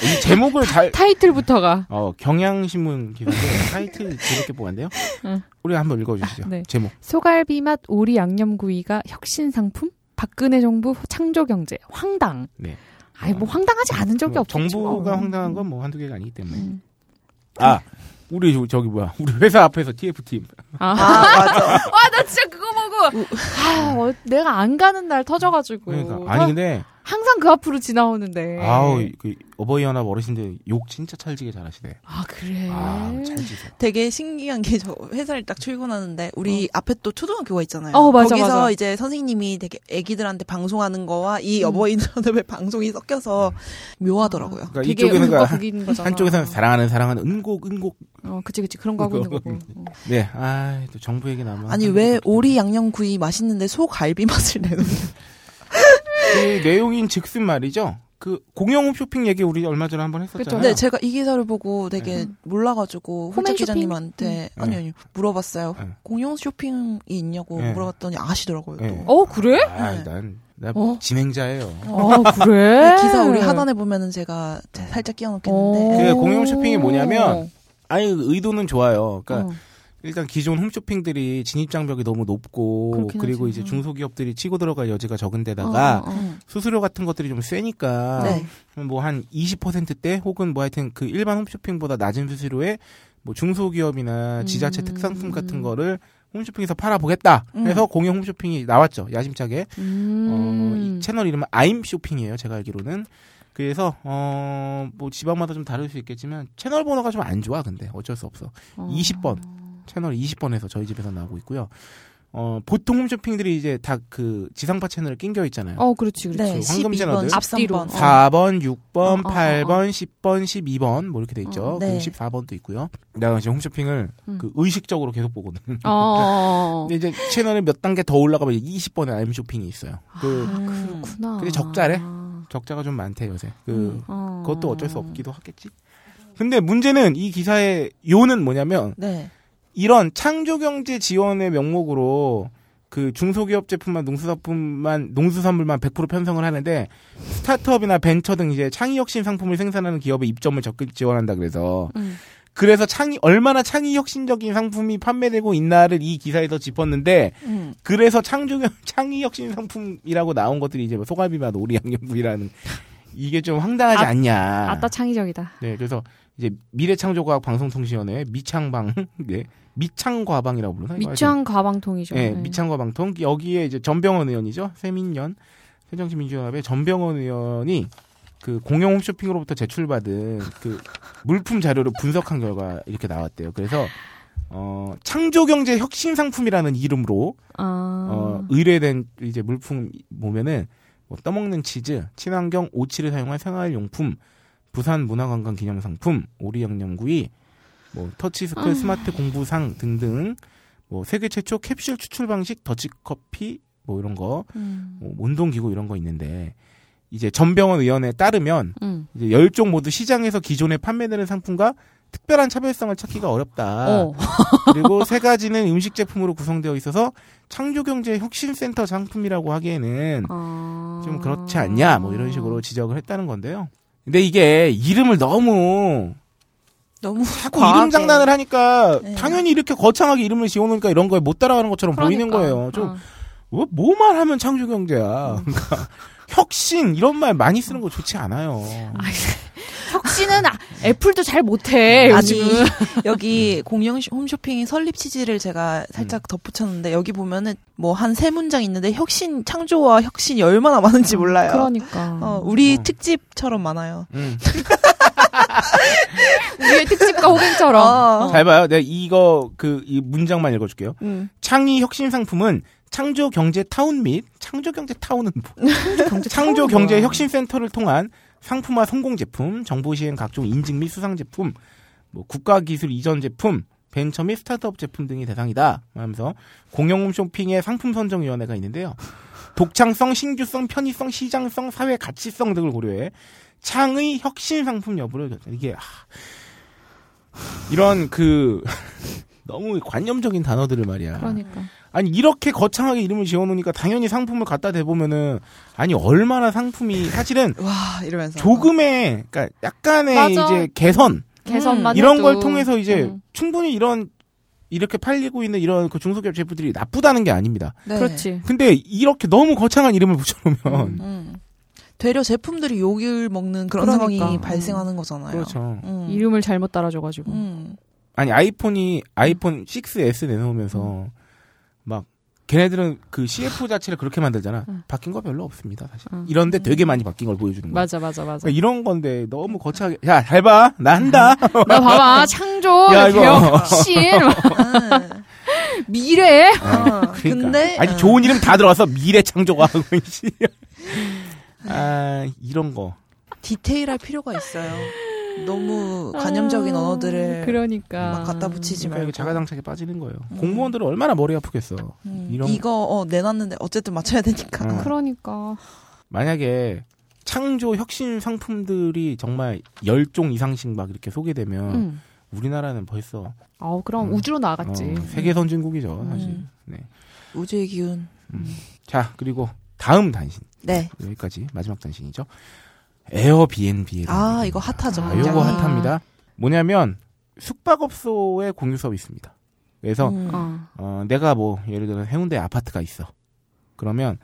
A: 이 제목을 잘
C: 타이틀부터가
A: 어, 경향신문 기사인데 타이틀 재밌게 뽑았는데요.
C: 응.
A: 우리 한번 읽어주시죠.
C: 네.
A: 제목.
C: 소갈비 맛 오리 양념구이가 혁신 상품? 박근혜 정부 창조 경제 황당.
A: 네.
C: 아이 뭐 황당하지 않은 적이
A: 뭐
C: 없죠.
A: 정부가 황당한 건 뭐 한두 개가 아니기 때문에.
C: 음.
A: 아, 우리 저- 저기 뭐야. 우리 회사 앞에서 TF팀.
B: 아, 맞아. [laughs]
C: 와, 나 진짜 그거 아, 어, 내가 안 가는 날 터져가지고.
A: 그러니까 아니 근데
C: 항상 그 앞으로 지나오는데.
A: 아우 그 어버이 연합 어르신들 욕 진짜 찰지게 잘하시대.
C: 아, 그래.
A: 아, 찰지세요.
B: 되게 신기한 게 저 회사를 딱 출근하는데 우리 앞에 또 초등학교가 있잖아요.
C: 어, 맞아,
B: 거기서
C: 맞아.
B: 이제 선생님이 되게 애기들한테 방송하는 거와 이
C: 음.
B: 어버이 연합의 방송이 섞여서 묘하더라고요.
A: 그러니까
C: 되게
A: 이쪽에는 그러니까. 한쪽에서는 사랑하는 사랑하는 은곡 은곡.
C: 어, 그치, 그치. 그런 거 하고 있는 거고. 어. [laughs]
A: 네, 아, 또 정부 얘기 나면
B: 아니 왜 오리 양념 구이 맛있는데 소 갈비 맛을 내는
A: 그 내용인 즉슨 말이죠. 그 공영 쇼핑 얘기 우리 얼마 전에 한번 했었잖아요.
C: 그쵸.
B: 네, 제가 이 기사를 보고 되게
C: 음.
B: 몰라가지고
C: 쇼핑?
B: 기자님한테
A: 음.
B: 아니
A: 네.
B: 아니 물어봤어요.
A: 네.
B: 공영 쇼핑이 있냐고
A: 네.
B: 물어봤더니 아시더라고요.
A: 네.
B: 또.
C: 어, 그래?
A: 아,
B: 네.
A: 난, 나
C: 어?
A: 진행자예요.
C: 아, 그래? [laughs]
B: 기사 우리 하단에 보면은 제가 살짝 끼워놓겠는데
A: 그 공영 쇼핑이
C: 어.
A: 뭐냐면, 아니, 의도는 좋아요. 그러니까,
C: 어.
A: 일단 기존 홈쇼핑들이 진입장벽이 너무 높고, 그리고
C: 하지.
A: 이제
C: 음.
A: 중소기업들이 치고 들어갈 여지가 적은 데다가,
C: 어, 어, 어.
B: 음.
A: 수수료 같은 것들이 좀 세니까,
B: 네.
A: 뭐한 20%대 혹은 뭐 하여튼 그 일반 홈쇼핑보다 낮은 수수료에 뭐 중소기업이나 지자체
C: 음.
A: 특산품 같은 거를 홈쇼핑에서 팔아보겠다
B: 음.
A: 해서 공영 홈쇼핑이 나왔죠. 야심차게. 어,
C: 음.
A: 이 채널 이름은 아임 쇼핑이에요. 제가 알기로는. 그래서 어, 뭐 지방마다 좀 다를 수 있겠지만 채널 번호가 좀 안 좋아. 근데 어쩔 수 없어.
C: 어.
A: 20번. 채널 20번에서 저희 집에서 나오고 있고요. 어, 보통 홈쇼핑들이 이제 다 그 지상파 채널에 낑겨 있잖아요.
C: 어, 그렇지, 그렇지.
B: 네,
A: 황금
B: 12번,
A: 채널들.
B: 13번.
A: 4번, 6번,
C: 어, 어,
A: 8번, 10번, 12번 뭐 이렇게 돼 있죠.
C: 어,
B: 네.
A: 그리고 14번도 있고요. 내가 지금 홈쇼핑을
C: 음.
A: 그 의식적으로 계속 보거든.
C: 어, 어, 어. [laughs]
A: 근데 이제 채널이 몇 단계 더 올라가면 20번에 아임 쇼핑이 있어요. 그
B: 음.
C: 그렇구나.
A: 근데 적자래? 적자가 좀 많대 요새. 그
B: 음.
C: 어.
A: 그것도 어쩔 수 없기도 하겠지. 근데 문제는 이 기사의 요는 뭐냐면
B: 네.
A: 이런 창조경제 지원의 명목으로 그 중소기업 제품만 농수산품만 농수산물만 100% 편성을 하는데 스타트업이나 벤처 등 이제 창의혁신 상품을 생산하는 기업의 입점을 적극 지원한다 그래서
C: 음.
A: 그래서 창의 얼마나 창의 혁신적인 상품이 판매되고 있나를 이 기사에서 짚었는데
B: 음.
A: 그래서 창조 [laughs] 창의 혁신 상품이라고 나온 것들이 이제 뭐 소갈비맛 오리 양념구이라는 이게 좀 황당하지
C: 아,
A: 않냐.
C: 아따 창의적이다.
A: 네, 그래서 이제 미래창조과학 방송통신위원회 미창방, [laughs] 네, 미창과방이라고 부르나? 이거
C: 미창 가방통이죠.
A: 네,
C: 네.
A: 미창과방통 여기에 이제 전병헌 의원이죠, 세민연 새정치민주연합의 전병헌 의원이 그 공영 홈쇼핑으로부터 제출받은 그 물품 자료를 분석한 결과 이렇게 나왔대요. 그래서 어 창조경제 혁신 상품이라는 이름으로
C: 아.
A: 어, 의뢰된 이제 물품 보면은 뭐 떠먹는 치즈, 친환경 오치를 사용한 생활용품, 부산 문화관광 기념상품, 오리 양념구이, 뭐 터치스크
C: 아.
A: 스마트 공부상 등등 뭐 세계 최초 캡슐 추출 방식 더치커피 뭐 이런 거,
C: 음.
A: 뭐 운동기구 이런 거 있는데 이제 전병헌 의원에 따르면
C: 음.
A: 이제 열 종 모두 시장에서 기존에 판매되는 상품과 특별한 차별성을 찾기가 어렵다.
C: 어.
A: 그리고 세 가지는 음식 제품으로 구성되어 있어서 창조경제 혁신센터 상품이라고 하기에는
C: 아.
A: 좀 그렇지 않냐 뭐 이런 식으로 지적을 했다는 건데요. 근데 이게 이름을 너무
B: 너무
A: 자꾸
B: 과하게.
A: 이름 장난을 하니까
B: 네.
A: 당연히 이렇게 거창하게 이름을 지어놓으니까 이런 거에 못 따라가는 것처럼 보이는
C: 그러니까.
A: 거예요. 좀
C: 어.
A: 뭐, 뭐만 하면 창조 경제야. 그러니까 [laughs] 혁신 이런 말 많이 쓰는 거 좋지 않아요.
C: 아이, [laughs] 혁신은 아, 애플도 잘 못해.
B: 아니. 여기 공영 시- 홈쇼핑 설립 취지를 제가 살짝 덧붙였는데 여기 보면은 뭐 한 세 문장 있는데 혁신 창조와 혁신이 얼마나 많은지 몰라요.
C: 그러니까.
B: 어, 우리
A: 어.
B: 특집처럼 많아요.
A: 음. [laughs]
C: 우리의 특집과 호갱처럼.
B: 어.
A: 잘 봐요. 내가 이거 그 이 문장만 읽어줄게요.
B: 음.
A: 창의 혁신 상품은 창조 경제 타운 및 창조 경제 타운은 뭐? [laughs]
C: 경제
A: 창조
C: 타운이야.
A: 경제 혁신 센터를 통한 상품화 성공 제품, 정보 시행 각종 인증 및 수상 제품, 뭐 국가 기술 이전 제품, 벤처 및 스타트업 제품 등이 대상이다. 하면서 공영홈 쇼핑의 상품 선정 위원회가 있는데요. 독창성, 신규성, 편의성, 시장성, 사회 가치성 등을 고려해 창의 혁신 상품 여부를. 이게 하, 이런 그 [laughs] 너무 관념적인 단어들을 말이야.
C: 그러니까.
A: 아니 이렇게 거창하게 이름을 지어놓으니까 당연히 상품을 갖다 대보면은 아니 얼마나 상품이 사실은 [laughs]
B: 와 이러면서
A: 조금의 그러니까 약간의
C: 맞아.
A: 이제 개선
C: 개선만
A: 이런
C: 해도.
A: 걸 통해서 이제
C: 음.
A: 충분히 이런 이렇게 팔리고 있는 이런 그 중소기업 제품들이 나쁘다는 게 아닙니다.
B: 네.
C: 그렇지.
A: 근데 이렇게 너무 거창한 이름을 붙여놓으면
B: 음. 되려 제품들이 욕을 먹는 그런
C: 그러니까.
B: 상황이
C: 음.
B: 발생하는 거잖아요.
A: 그렇죠.
B: 음.
C: 이름을 잘못 따라줘가지고.
B: 음.
A: 아니 아이폰이 아이폰 6S 내놓으면서 막 걔네들은 그 CF 자체를 그렇게 만들잖아.
C: 응.
A: 바뀐 거 별로 없습니다, 사실.
C: 응.
A: 이런데 되게 많이 바뀐 걸 보여주는 거야.
C: 맞아, 맞아, 맞아.
A: 그러니까 이런 건데 너무 거창하게 야 잘 봐, 나 한다.
C: 나 봐봐, [laughs] 창조,
A: 야, 이거.
C: 혁신,
B: 음. [laughs] [laughs]
C: 미래.
B: 어,
A: 그러니까.
B: 근데
A: 아니
B: 어.
A: 좋은 이름 다 들어가서 미래 창조가 하고 씨. 아 이런 거.
B: 디테일할 필요가 있어요. 너무 가념적인
C: 아,
B: 언어들을
C: 그러니까
B: 막 갖다 붙이지
A: 그러니까
B: 말고
A: 자가당착에 빠지는 거예요.
B: 음.
A: 공무원들은 얼마나 머리 아프겠어.
B: 음,
A: 이런-
B: 이거 어, 내놨는데 어쨌든 맞춰야 되니까.
A: 어.
C: 그러니까.
A: 만약에 창조 혁신 상품들이 정말 열 종 이상씩 막 이렇게 소개되면
C: 음.
A: 우리나라는 벌써
C: 아, 그럼
A: 음.
C: 우주로 나갔지.
A: 어, 세계 선진국이죠, 사실.
B: 음.
A: 네.
B: 우주의 기운.
A: 자 그리고 다음 단신
B: 네.
A: 여기까지 마지막 단신이죠. 에어비앤비에
B: 아 이거 핫하죠.
C: 아,
A: 요거
C: 아.
A: 핫합니다. 뭐냐면 숙박업소의 공유 서비있습니다 그래서
B: 음.
C: 어.
A: 어, 내가 뭐 예를 들어 해운대 아파트가 있어. 그러면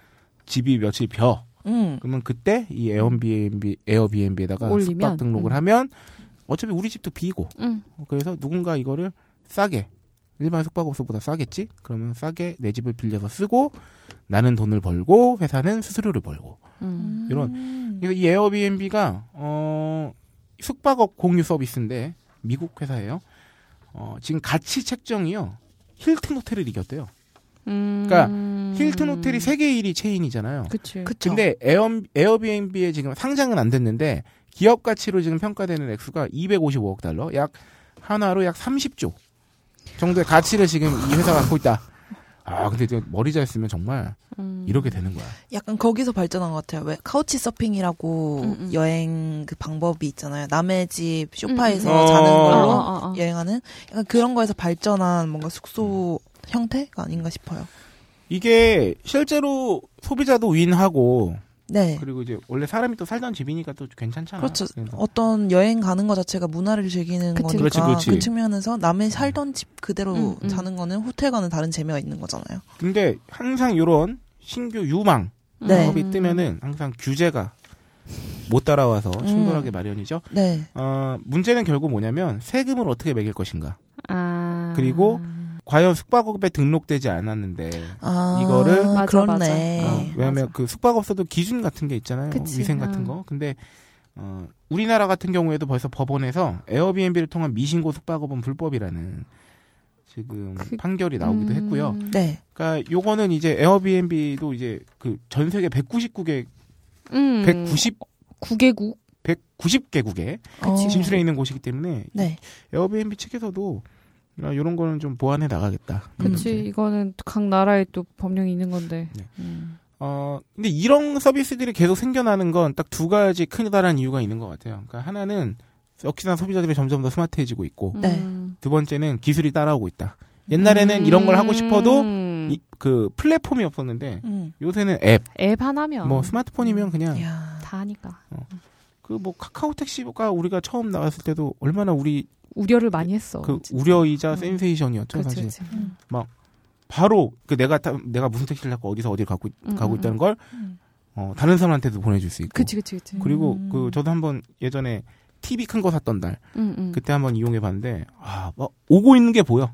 A: 집이 며칠 벼.
B: 음.
A: 그러면 그때 이 에어비앤비 에어비앤비에다가
C: 올리면?
A: 숙박 등록을
C: 음.
A: 하면 어차피 우리 집도 비고
C: 응.
A: 그래서 누군가 이거를 싸게 일반 숙박업소보다 싸겠지? 그러면 싸게 내 집을 빌려서 쓰고 나는 돈을 벌고 회사는 수수료를 벌고
C: 음.
A: 이런
B: 음.
A: 그래서 이 에어비앤비가 어 숙박업 공유 서비스인데 미국 회사예요. 어 지금 가치 책정이요. 힐튼 호텔을 이겼대요.
C: 음.
A: 그러니까 힐튼 호텔이 세계 1위 체인이잖아요.
C: 그치.
B: 그쵸.
A: 근데 에어, 에어비앤비에 지금 상장은 안 됐는데 기업 가치로 지금 평가되는 액수가 255억 달러, 약 한화로 약 30조 정도의 가치를 지금 이 회사가 갖고 있다. 아, 근데 이제 머리 잘 쓰면 정말
C: 음.
A: 이렇게 되는 거야.
B: 약간 거기서 발전한 것 같아요. 왜 카우치 서핑이라고
C: 음, 음.
B: 여행 그 방법이 있잖아요. 남의 집 쇼파에서
A: 음, 음.
B: 자는
A: 어.
B: 걸로
C: 어, 어, 어.
B: 여행하는 약간 그런 거에서 발전한 뭔가 숙소 형태가 아닌가 싶어요.
A: 이게 실제로 소비자도 윈하고
B: 네.
A: 그리고 이제 원래 사람이 또 살던 집이니까 또 괜찮잖아.
B: 그렇죠.
A: 그래서
B: 어떤 여행 가는 것 자체가 문화를 즐기는
C: 그치,
B: 거니까
A: 그렇지, 그렇지.
B: 그 측면에서 남의 살던 집 그대로
C: 음, 음.
B: 자는 거는 호텔과는 다른 재미가 있는 거잖아요.
A: 근데 항상 이런 신규 유망
B: 네.
A: 사업이 뜨면은 항상 규제가 못 따라와서
B: 음.
A: 충돌하게 마련이죠.
B: 네.
A: 어, 문제는 결국 뭐냐면 세금을 어떻게 매길 것인가.
C: 아.
A: 그리고 과연 숙박업에 등록되지 않았는데
B: 아,
A: 이거를-
C: 맞아,
B: 그렇네.
C: 맞아.
A: 어, 왜냐하면 그 숙박업소도 기준 같은 게 있잖아요.
C: 그치.
A: 위생 같은
C: 어.
A: 거. 근데 어, 우리나라 같은 경우에도 벌써 법원에서 에어비앤비를 통한 미신고 숙박업은 불법이라는 지금
C: 그-
A: 판결이 나오기도
C: 음.
A: 했고요.
B: 네.
A: 그러니까 요거는 이제 에어비앤비도 이제 그 전 세계 199개,
C: 음.
A: 190,
C: 9개국.
A: 190개국에
B: 어.
A: 진출해 있는 곳이기 때문에
B: 네.
A: 에어비앤비 측에서도 이런 거는 좀 보완해 나가겠다.
C: 그치.
A: 이렇게.
C: 이거는 각 나라에 또 법령이 있는 건데.
A: 네.
C: 음.
A: 어, 근데 이런 서비스들이 계속 생겨나는 건 딱 두 가지 크다란 이유가 있는 것 같아요. 그러니까 하나는 역시나 소비자들이 점점 더 스마트해지고 있고,
B: 네.
C: 음.
A: 두 번째는 기술이 따라오고 있다. 옛날에는 이런 걸 하고 싶어도
C: 음.
A: 이- 그 플랫폼이 없었는데
B: 음.
A: 요새는 앱,
C: 앱 하나면.
A: 뭐 스마트폰이면 그냥
B: 이야.
C: 다 하니까.
A: 그뭐 카카오 택시가 우리가 처음 나왔을 때도 얼마나 우리
C: 우려를 많이 했어.
A: 그
C: 진짜.
A: 우려이자
C: 음.
A: 센세이션이었죠
C: 그치,
A: 사실.
C: 그치.
B: 음.
A: 바로 그 내가 타, 내가 무슨 택시를 타고 어디서 어디를 가고 있-
C: 음,
A: 가고
C: 음,
A: 있다는 걸
B: 음.
A: 어, 다른 사람한테도 보내줄 수 있고.
C: 그치, 그치, 그치.
A: 그리고
B: 음.
A: 그 저도 한번 예전에 TV 큰 거 샀던 날. 그때 한번 이용해 봤는데 아, 뭐 오고 있는 게 보여.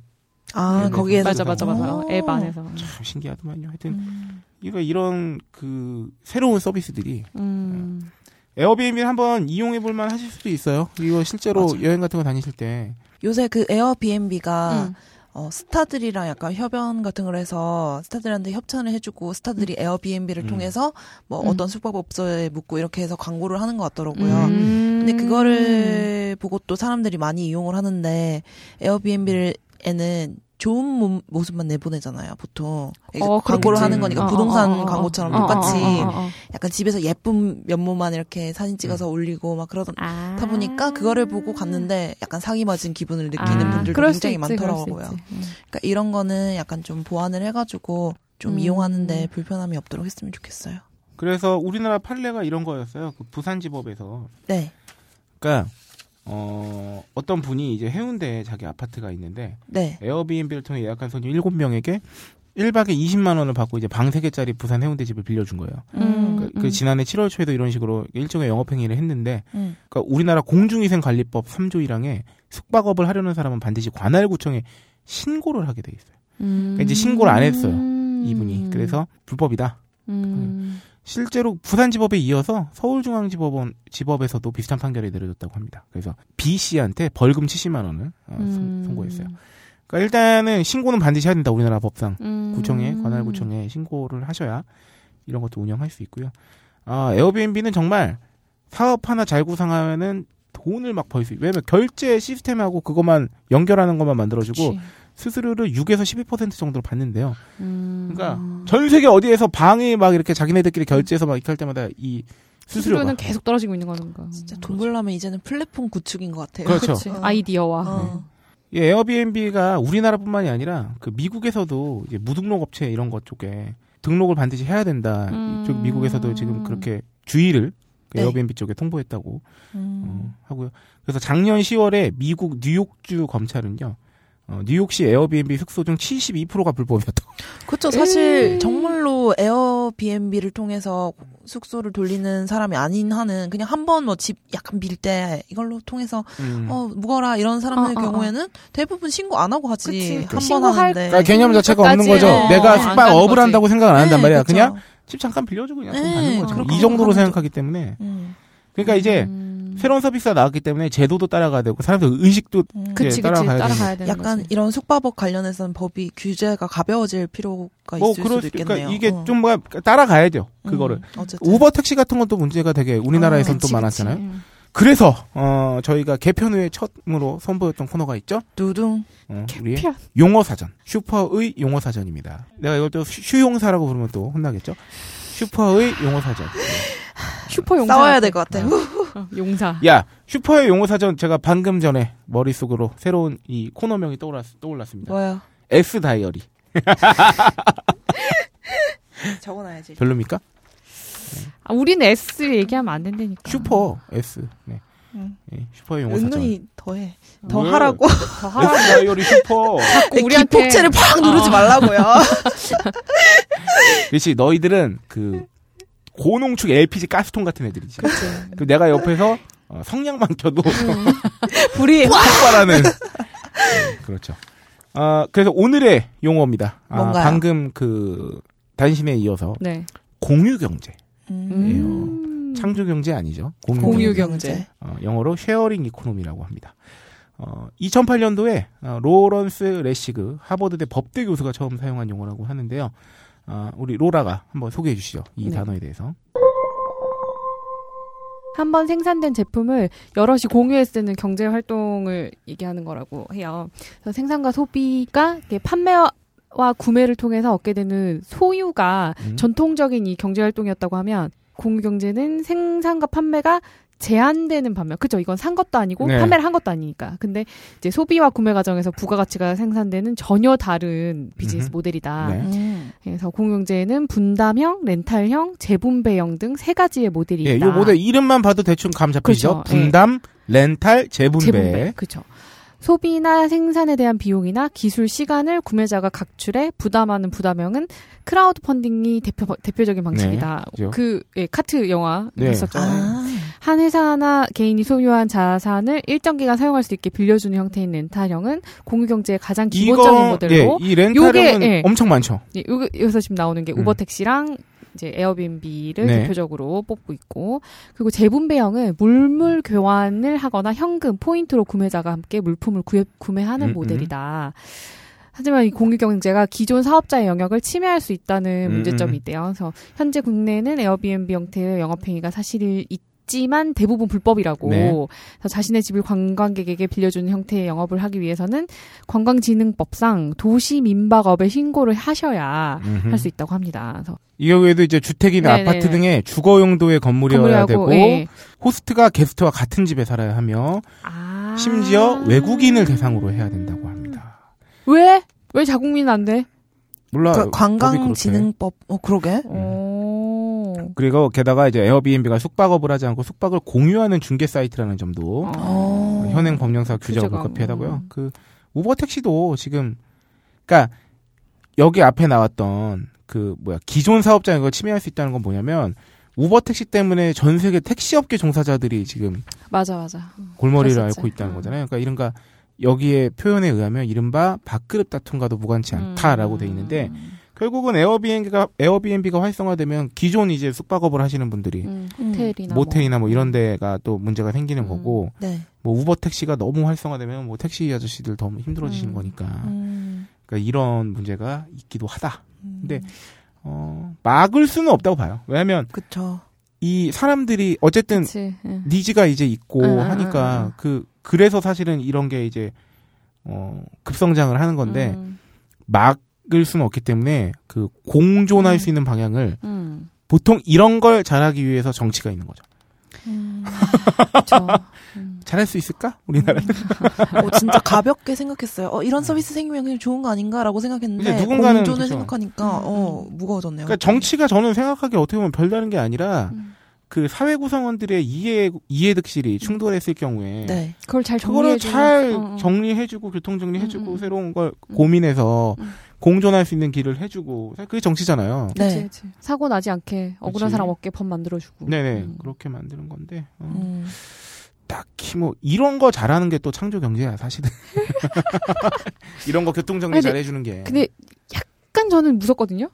B: 아,
A: 네,
B: 거기에
C: 맞아, 맞아, 맞아.
B: 오.
C: 앱 안에서.
A: 참 신기하더만요. 하여튼
B: 음.
A: 이거 이런 그 새로운 서비스들이
C: 음.
A: 에어비앤비를 한번 이용해 볼만 하실 수도 있어요. 이거 실제로
B: 맞아요.
A: 여행 같은 거 다니실 때
B: 요새 그 에어비앤비가
C: 음.
B: 어, 스타들이랑 약간 협연 같은 걸 해서 스타들한테 협찬을 해주고 스타들이 에어비앤비를
A: 음.
B: 통해서 뭐
C: 음.
B: 어떤 숙박업소에 묻고 이렇게 해서 광고를 하는 것 같더라고요.
C: 음.
B: 근데 그거를 보고 또 사람들이 많이 이용을 하는데 에어비앤비에는 좋은 모- 모습만 내보내잖아요, 보통.
C: 어,
B: 광고를
C: 그렇겠지.
B: 하는 거니까
C: 어,
B: 부동산
C: 어, 어, 어,
B: 광고처럼
C: 어,
B: 똑같이
C: 어, 어, 어, 어.
B: 약간 집에서 예쁜 면모만 이렇게 사진 찍어서 올리고 막 그러다
C: 아.
B: 보니까 그거를 보고 갔는데 약간 사기 맞은 기분을 느끼는
C: 아,
B: 분들도 굉장히
C: 있지,
B: 많더라고요.
C: 음.
B: 그러니까 이런 거는 약간 좀 보완을 해가지고 좀
C: 음.
B: 이용하는데 불편함이 없도록 했으면 좋겠어요.
A: 그래서 우리나라 판례가 이런 거였어요. 그 부산지법에서
B: 네.
A: 그러니까 어 어, 어떤 분이 이제 해운대에 자기 아파트가 있는데
B: 네.
A: 에어비앤비를 통해 예약한 손님 7명에게 1박에 20만 원을 받고 이제 방 3개짜리 부산 해운대 집을 빌려준 거예요.
B: 음.
A: 그, 그 지난해 7월 초에도 이런 식으로 일종의 영업 행위를 했는데
B: 음.
A: 그러니까 우리나라 공중위생 관리법 3조 1항에 숙박업을 하려는 사람은 반드시 관할구청에 신고를 하게 돼 있어요. 그러니까 이제 신고를 안 했어요.
C: 음.
A: 이분이. 그래서 불법이다.
C: 음.
A: 실제로 부산지법에 이어서 서울중앙지법원 지법에서도 비슷한 판결이 내려졌다고 합니다. 그래서 B 씨한테 벌금 70만 원을 어, 선-
C: 음.
A: 선고했어요. 그러니까 일단은 신고는 반드시 해야 된다. 우리나라 법상
C: 음.
A: 구청에 관할 구청에 신고를 하셔야 이런 것도 운영할 수 있고요. 아 에어비앤비는 정말 사업 하나 잘 구상하면은 돈을 막 벌 수 있어요. 왜냐면 결제 시스템하고 그것만 연결하는 것만 만들어주고
C: 그치.
A: 수수료를 6에서 12% 정도로 받는데요.
C: 음.
A: 그러니까 전 세계 어디에서 방에 막 이렇게 자기네들끼리 결제해서 막 이렇게 할 때마다 이 수수료가
C: 수수료는 계속 떨어지고 있는 거니까.
B: 진짜 돈 벌려면 이제는 플랫폼 구축인 것 같아요.
A: 그렇죠.
C: 그치.
B: 어.
C: 아이디어와.
B: 어.
A: 예, 에어비앤비가 우리나라뿐만이 아니라 그 미국에서도 이제 무등록 업체 이런 것 쪽에 등록을 반드시 해야 된다.
C: 음.
A: 이쪽 미국에서도 지금 그렇게 주의를 그
B: 네.
A: 에어비앤비 쪽에 통보했다고
B: 음.
A: 어, 하고요. 그래서 작년 10월에 미국 뉴욕주 검찰은요. 어, 뉴욕시 에어비앤비 숙소 중 72%가 불법이었다고.
B: 그렇죠. 사실
C: 음.
B: 정말로 에어비앤비를 통해서 숙소를 돌리는 사람이 아닌 한은 그냥 한 번 뭐 집 약간 밀 때 이걸로 통해서
A: 음.
B: 어 묵어라 이런 사람들
C: 어, 어, 어.
B: 경우에는 대부분 신고 안 하고 하지. 한번
C: 신고할-
B: 하는데
A: 그러니까 개념 자체가 없는 거죠.
C: 어,
A: 내가
C: 안
A: 숙박업을 한다고 생각 안 한단
B: 네,
A: 말이야.
B: 그쵸.
A: 그냥 집 잠깐 빌려주고 그냥 돈
B: 네,
A: 받는 거죠. 이 정도로 생각하기 때문에.
B: 음.
A: 그러니까 이제
C: 음.
A: 새로운 서비스가 나왔기 때문에 제도도 따라가야 되고 사람들 의식도
B: 음.
A: 그-
C: 그치, 그치.
A: 따라가야
C: 따라가야 되는
B: 약간
C: 거지.
B: 이런 숙박업 관련해서는 법이 규제가 가벼워질 필요가
A: 뭐
B: 있을
A: 그럴
B: 수도
A: 수
B: 있겠네요.
A: 그러니까 이게
B: 어.
A: 좀 뭐야 따라가야죠. 그거를
B: 음, 어쨌든
A: 우버 택시 같은 것도 문제가 되게 우리나라에선
B: 어,
A: 또
B: 그치,
A: 많았잖아요.
C: 음.
A: 그래서 어 저희가 개편 후에 첫으로 선보였던 코너가 있죠.
B: 두둥
A: 어, 우리의
C: 개편.
A: 용어 사전 슈퍼의 용어 사전입니다. 내가 이걸 또 슈- 슈용사라고 부르면 또 혼나겠죠. 슈퍼의 용어 사전.
C: 슈퍼 용사.
B: 싸워야 될 것 같아요.
C: 어, [laughs] 용사.
A: 야 슈퍼의 용어 사전 제가 방금 전에 머릿속으로 새로운 이 코너명이 떠올랐, 떠올랐습니다.
B: 뭐야?
A: S 다이어리 [laughs]
B: 적어놔야지.
A: 별로입니까?
C: 아, 우리는 S 얘기하면 안 된다니까.
A: 슈퍼 S 네.
B: 음.
A: 예, 슈퍼의 용어 사전.
B: 은근히 더해. 더
A: 왜?
B: 하라고.
C: 더 하라고. [laughs]
A: S 다이어리 슈퍼.
C: 자꾸 우리한테
B: 기폭제를 팍 누르지
C: 어.
B: 말라고요.
A: 그렇지 너희들은 그 고농축 LPG 가스통 같은 애들이지.
B: 그
A: 내가 옆에서 어, 성냥만 켜도 [laughs]
B: 불이 [laughs]
A: 폭발하는. 네, 그렇죠. 아 그래서 오늘의 용어입니다. 아? 방금 그 단신에 이어서
C: 네.
A: 공유 경제.
C: 음.
A: 창조 경제 아니죠. 공유,
C: 공유
A: 경제.
C: 경제.
A: 어, 영어로 sharing economy라고 합니다. 어, 2008년도에 어, 로런스 레시그 하버드대 법대 교수가 처음 사용한 용어라고 하는데요. 어, 우리 로라가 한번 소개해 주시죠. 이
C: 네.
A: 단어에 대해서.
C: 한 번 생산된 제품을 여럿이 공유해 쓰는 경제 활동을 얘기하는 거라고 해요. 그래서 생산과 소비가 판매와 구매를 통해서 얻게 되는 소유가
A: 음.
C: 전통적인 이 경제 활동이었다고 하면 공유 경제는 생산과 판매가 제한되는 반면, 그죠? 이건 산 것도 아니고
A: 네.
C: 판매를 한 것도 아니니까. 근데 이제 소비와 구매 과정에서 부가가치가 생산되는 전혀 다른 비즈니스
A: 음흠.
C: 모델이다.
A: 네.
B: 음.
C: 그래서 공유경제에는 분담형, 렌탈형, 재분배형 등 세 가지의 모델이
A: 예,
C: 있다.
A: 요 모델 이름만 봐도 대충 감 잡히죠.
C: 그렇죠. 예.
A: 분담, 렌탈, 재분배.
C: 재분배. 그렇죠. 소비나 생산에 대한 비용이나 기술 시간을 구매자가 각출해 부담하는 부담형은 크라우드 펀딩이 대표, 대표적인 방식이다.
A: 네, 그죠.
C: 그, 예, 카트 영화
A: 네.
C: 했었죠.
B: 아.
C: 한 회사나 개인이 소유한 자산을 일정 기간 사용할 수 있게 빌려주는 형태인 렌탈형은 공유경제의 가장 기본적인
A: 이거,
C: 모델로
A: 예, 이 렌탈은
C: 요게, 예.
A: 엄청 많죠.
C: 예, 요- 여기서 지금 나오는 게
A: 음.
C: 우버택시랑 이제 에어비앤비를
A: 네.
C: 대표적으로 뽑고 있고 그리고 재분배형은 물물 교환을 하거나 현금 포인트로 구매자가 함께 물품을 구해, 구매하는
A: 음,
C: 모델이다. 하지만 이 공유 경제가 기존 사업자의 영역을 침해할 수 있다는
A: 음,
C: 문제점이
A: 음.
C: 있대요. 그래서 현재 국내에는 에어비앤비 형태의 영업 행위가 사실 있 지만 대부분 불법이라고.
A: 네.
C: 그래서 자신의 집을 관광객에게 빌려주는 형태의 영업을 하기 위해서는 관광진흥법상 도시 민박업에 신고를 하셔야 할 수 있다고 합니다. 그래서
A: 이 경우에도 이제 주택이나
C: 네네.
A: 아파트 등의 주거 용도의 건물이어야
C: 건물하고,
A: 되고
C: 예.
A: 호스트가 게스트와 같은 집에 살아야 하며
C: 아.
A: 심지어 외국인을 대상으로 해야 된다고 합니다.
C: 왜? 왜 자국민 안 돼?
A: 몰라.
B: 그
A: 그렇대.
B: 관광진흥법, 어, 그러게.
C: 오.
A: 그리고 게다가 이제 에어비앤비가 숙박업을 하지 않고 숙박을 공유하는 중개 사이트라는 점도
C: 어.
B: 어.
A: 현행 규정과
C: 규제가,
A: 불가피하다고요.
C: 음.
A: 그 우버 택시도 지금 그러니까 여기 앞에 나왔던 그 뭐야 기존 사업자 이거 침해할 수 있다는 건 뭐냐면 우버 택시 때문에 전 세계 택시 업계 종사자들이 지금
C: 맞아 맞아.
A: 골머리를
C: 그랬었지.
A: 앓고 있다는
C: 음.
A: 거잖아요. 그러니까 이른가 여기에 표현에 의하면 이른바 밥그릇 다툼과도 무관치 않다라고 돼 있는데
C: 음.
A: 결국은 에어비앤비가 에어비앤비가 활성화되면 기존 이제 숙박업을 하시는 분들이
C: 음, 호텔이나
A: 모텔이나 뭐 이런 데가 또 문제가 생기는
C: 음.
A: 거고
B: 네.
A: 뭐 우버 택시가 너무 활성화되면 뭐 택시 아저씨들 더 힘들어지시는
C: 음.
A: 거니까
B: 음.
A: 그러니까 이런 문제가 있기도 하다.
B: 음.
A: 근데 어 막을 수는 없다고 봐요. 왜냐하면
B: 그쵸.
A: 이 사람들이 어쨌든
C: 그치. 응.
A: 니즈가 이제 있고
C: 응, 응,
A: 하니까
C: 응,
A: 그 그래서 사실은 이런 게 이제 어 급성장을 하는 건데
C: 음,
A: 막을 수는 없기 때문에 그 공존할
C: 음.
A: 수 있는 방향을
C: 음.
A: 보통 이런 걸 잘하기 위해서 정치가 있는 거죠.
B: 음.
C: 그쵸. 음.
A: 잘할 수 있을까? 우리나라. [laughs]
B: 어, 진짜 가볍게 생각했어요. 어, 이런 서비스 생기면 그냥 좋은 거 아닌가라고 생각했는데
A: 누군가는
B: 공존을
A: 그쵸.
B: 생각하니까
C: 음,
B: 어 무거워졌네요.
A: 그러니까 정치가 저는 생각하기에 어떻게 보면 별다른 게 아니라
C: 음.
A: 그 사회 구성원들의 이해 이해 득실이 충돌했을 경우에
B: 네.
C: 그걸 잘
A: 그거를
C: 정리해주는
A: 잘
C: 어, 어.
A: 정리해주고 교통 정리해주고
C: 음, 음.
A: 새로운 걸
C: 음.
A: 고민해서
C: 음.
A: 공존할 수 있는 길을 해주고 그게 정치잖아요.
C: 그치,
B: 네.
C: 그치. 사고 나지 않게 억울한
A: 그치.
C: 사람 어깨 법 만들어주고.
A: 네네
C: 음.
A: 그렇게 만드는 건데 어,
B: 음.
A: 딱히 뭐 이런 거 잘하는 게 또 창조 경제야 사실은 [laughs] 이런 거 교통 정리
C: 아니, 근데-
A: 잘해주는 게
C: 근데 약간 저는 무섭거든요.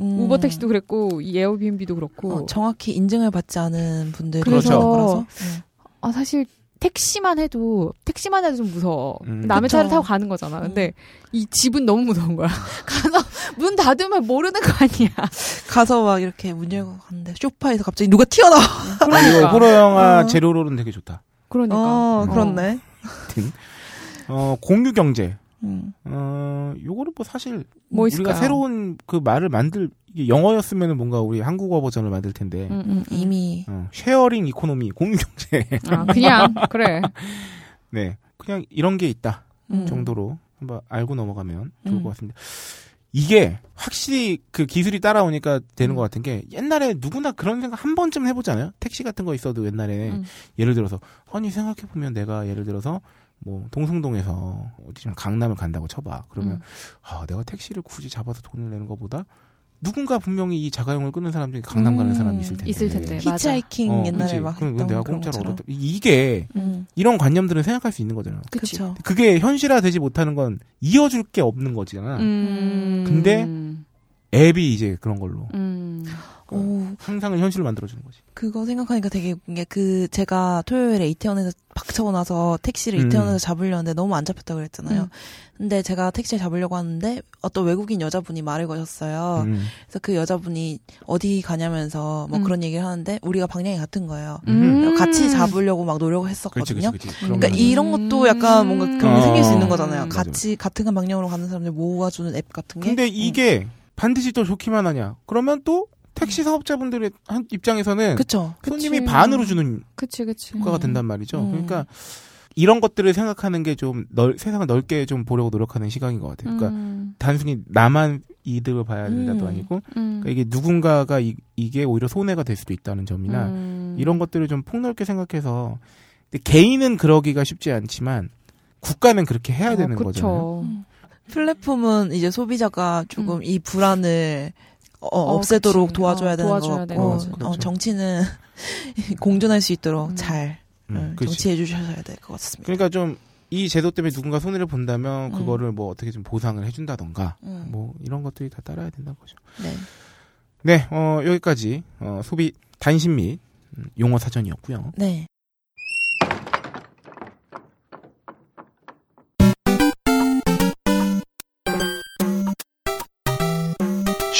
B: 음.
C: 우버 택시도 그랬고 이 에어비앤비도 그렇고.
B: 어, 정확히 인증을 받지 않은 분들
C: 그래서-
B: 거라서. 네.
C: 아 사실 택시만 해도 택시만 해도 좀 무서워.
A: 음.
C: 남의
B: 그쵸.
C: 차를 타고 가는 거잖아. 근데 이 집은 너무 무서운 거야. [laughs] 가서 문 닫으면 모르는 거 아니야. [laughs]
B: 가서 막 이렇게 문 열고 갔는데 소파에서 갑자기 누가 튀어나와. [laughs]
A: 아, 이거
C: 그러니까.
A: 호러 영화
B: 어.
A: 소재로는 되게 좋다.
C: 그러니까.
B: 어,
C: 어.
B: 그렇네.
A: 어 공유 경제
B: 음.
A: 어, 요거는 뭐 사실
C: 뭐
A: 우리가
C: 있을까요?
A: 새로운 그 말을 만들 이게 영어였으면은 뭔가 우리 한국어 버전을 만들 텐데
C: 음,
B: 음,
C: 음, 음.
B: 이미
A: 어, sharing economy 공유 경제
C: 아, 그냥 [laughs] 그래.
A: 네 그냥 이런 게 있다
B: 음.
A: 정도로 한번 알고 넘어가면 좋을
B: 음.
A: 것 같습니다. 이게 확실히 그 기술이 따라오니까 되는
C: 음.
A: 것 같은 게 옛날에 누구나 그런 생각 한 번쯤 해보잖아요. 택시 같은 거 있어도 옛날에
C: 음.
A: 예를 들어서 아니 생각해 보면 내가 예를 들어서 뭐 동성동에서 어디 좀 강남을 간다고 쳐봐. 그러면
C: 음.
A: 아 내가 택시를 굳이 잡아서 돈을 내는 것보다 누군가 분명히 이 자가용을 끊는 사람 중에 강남 가는
B: 음,
A: 사람이 있을 텐데.
C: 있을 텐데.
B: 히치하이킹
A: 어,
B: 옛날에
A: 그치.
B: 막
A: 그럼
B: 했던
A: 내가
B: 그런
A: 공짜로. 얻었다. 이게
B: 음.
A: 이런 관념들은 생각할 수 있는 거잖아요.
B: 그쵸.
A: 그게 현실화되지 못하는 건 이어줄 게 없는 거잖아.
C: 음.
A: 근데 앱이 이제 그런 걸로
C: 음.
B: 오,
A: 상상을 현실로 만들어주는 거지.
B: 그거 생각하니까 되게 웃긴 게 그 제가 토요일에 이태원에서 박차고 나서 택시를
A: 음.
B: 이태원에서 잡으려는데 너무 안 잡혔다 그랬잖아요.
C: 음.
B: 근데 제가 택시를 잡으려고 하는데 어떤 외국인 여자분이 말을 거셨어요.
A: 음.
B: 그래서 그 여자분이 어디 가냐면서 뭐
C: 음.
B: 그런 얘기를 하는데 우리가 방향이 같은 거예요.
A: 음.
B: 같이 잡으려고 막 노력을 했었거든요.
A: 그렇지, 그렇지.
B: 그러니까
A: 그러면-
B: 이런 것도 약간 뭔가 그런 게
A: 어,
B: 생길 수 있는 거잖아요.
A: 맞아,
B: 같이 같은 방향으로 가는 사람들 모아주는 앱 같은 게.
A: 근데
B: 음.
A: 이게 반드시 또 좋기만 하냐? 그러면 또 택시 사업자분들의 한 입장에서는
B: 그쵸.
A: 손님이
C: 그치.
A: 반으로 주는
C: 그치 그치.
A: 효과가
B: 음.
A: 된단 말이죠.
B: 음.
A: 그러니까 이런 것들을 생각하는 게 좀 세상을 넓게 좀 보려고 노력하는 시각인 것 같아요. 그러니까
C: 음.
A: 단순히 나만 이득을 봐야 된다도
B: 음.
A: 아니고
C: 음.
A: 그러니까 이게 누군가가 이, 게 오히려 손해가 될 수도 있다는 점이나
C: 음.
A: 이런 것들을 좀 폭넓게 생각해서 근데 개인은 그러기가 쉽지 않지만 국가는 그렇게 해야
C: 어,
A: 되는
C: 그쵸.
A: 거잖아요.
B: 플랫폼은 이제 소비자가 조금
C: 음.
B: 이 불안을 어,
C: 어,
B: 없애도록
C: 그치.
B: 도와줘야
C: 어,
B: 되는
C: 도와줘야
B: 것
C: 되는
B: 같고
C: 거지.
B: 어,
A: 그렇죠.
B: 정치는 [laughs] 공존할 수 있도록
C: 음.
B: 잘
A: 음,
B: 음. 정치해 주셔야 될 것 같습니다.
A: 그러니까 좀이 제도 때문에 누군가 손해를 본다면
B: 음.
A: 그거를 뭐 어떻게 좀 보상을 해준다던가
B: 음.
A: 뭐 이런 것들이 다 따라야 된다는 거죠.
B: 네.
A: 네, 어, 여기까지 어, 소비 단신 및 음, 용어 사전이었고요.
B: 네.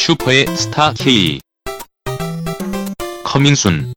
D: 슈퍼의 스타 K. 커밍순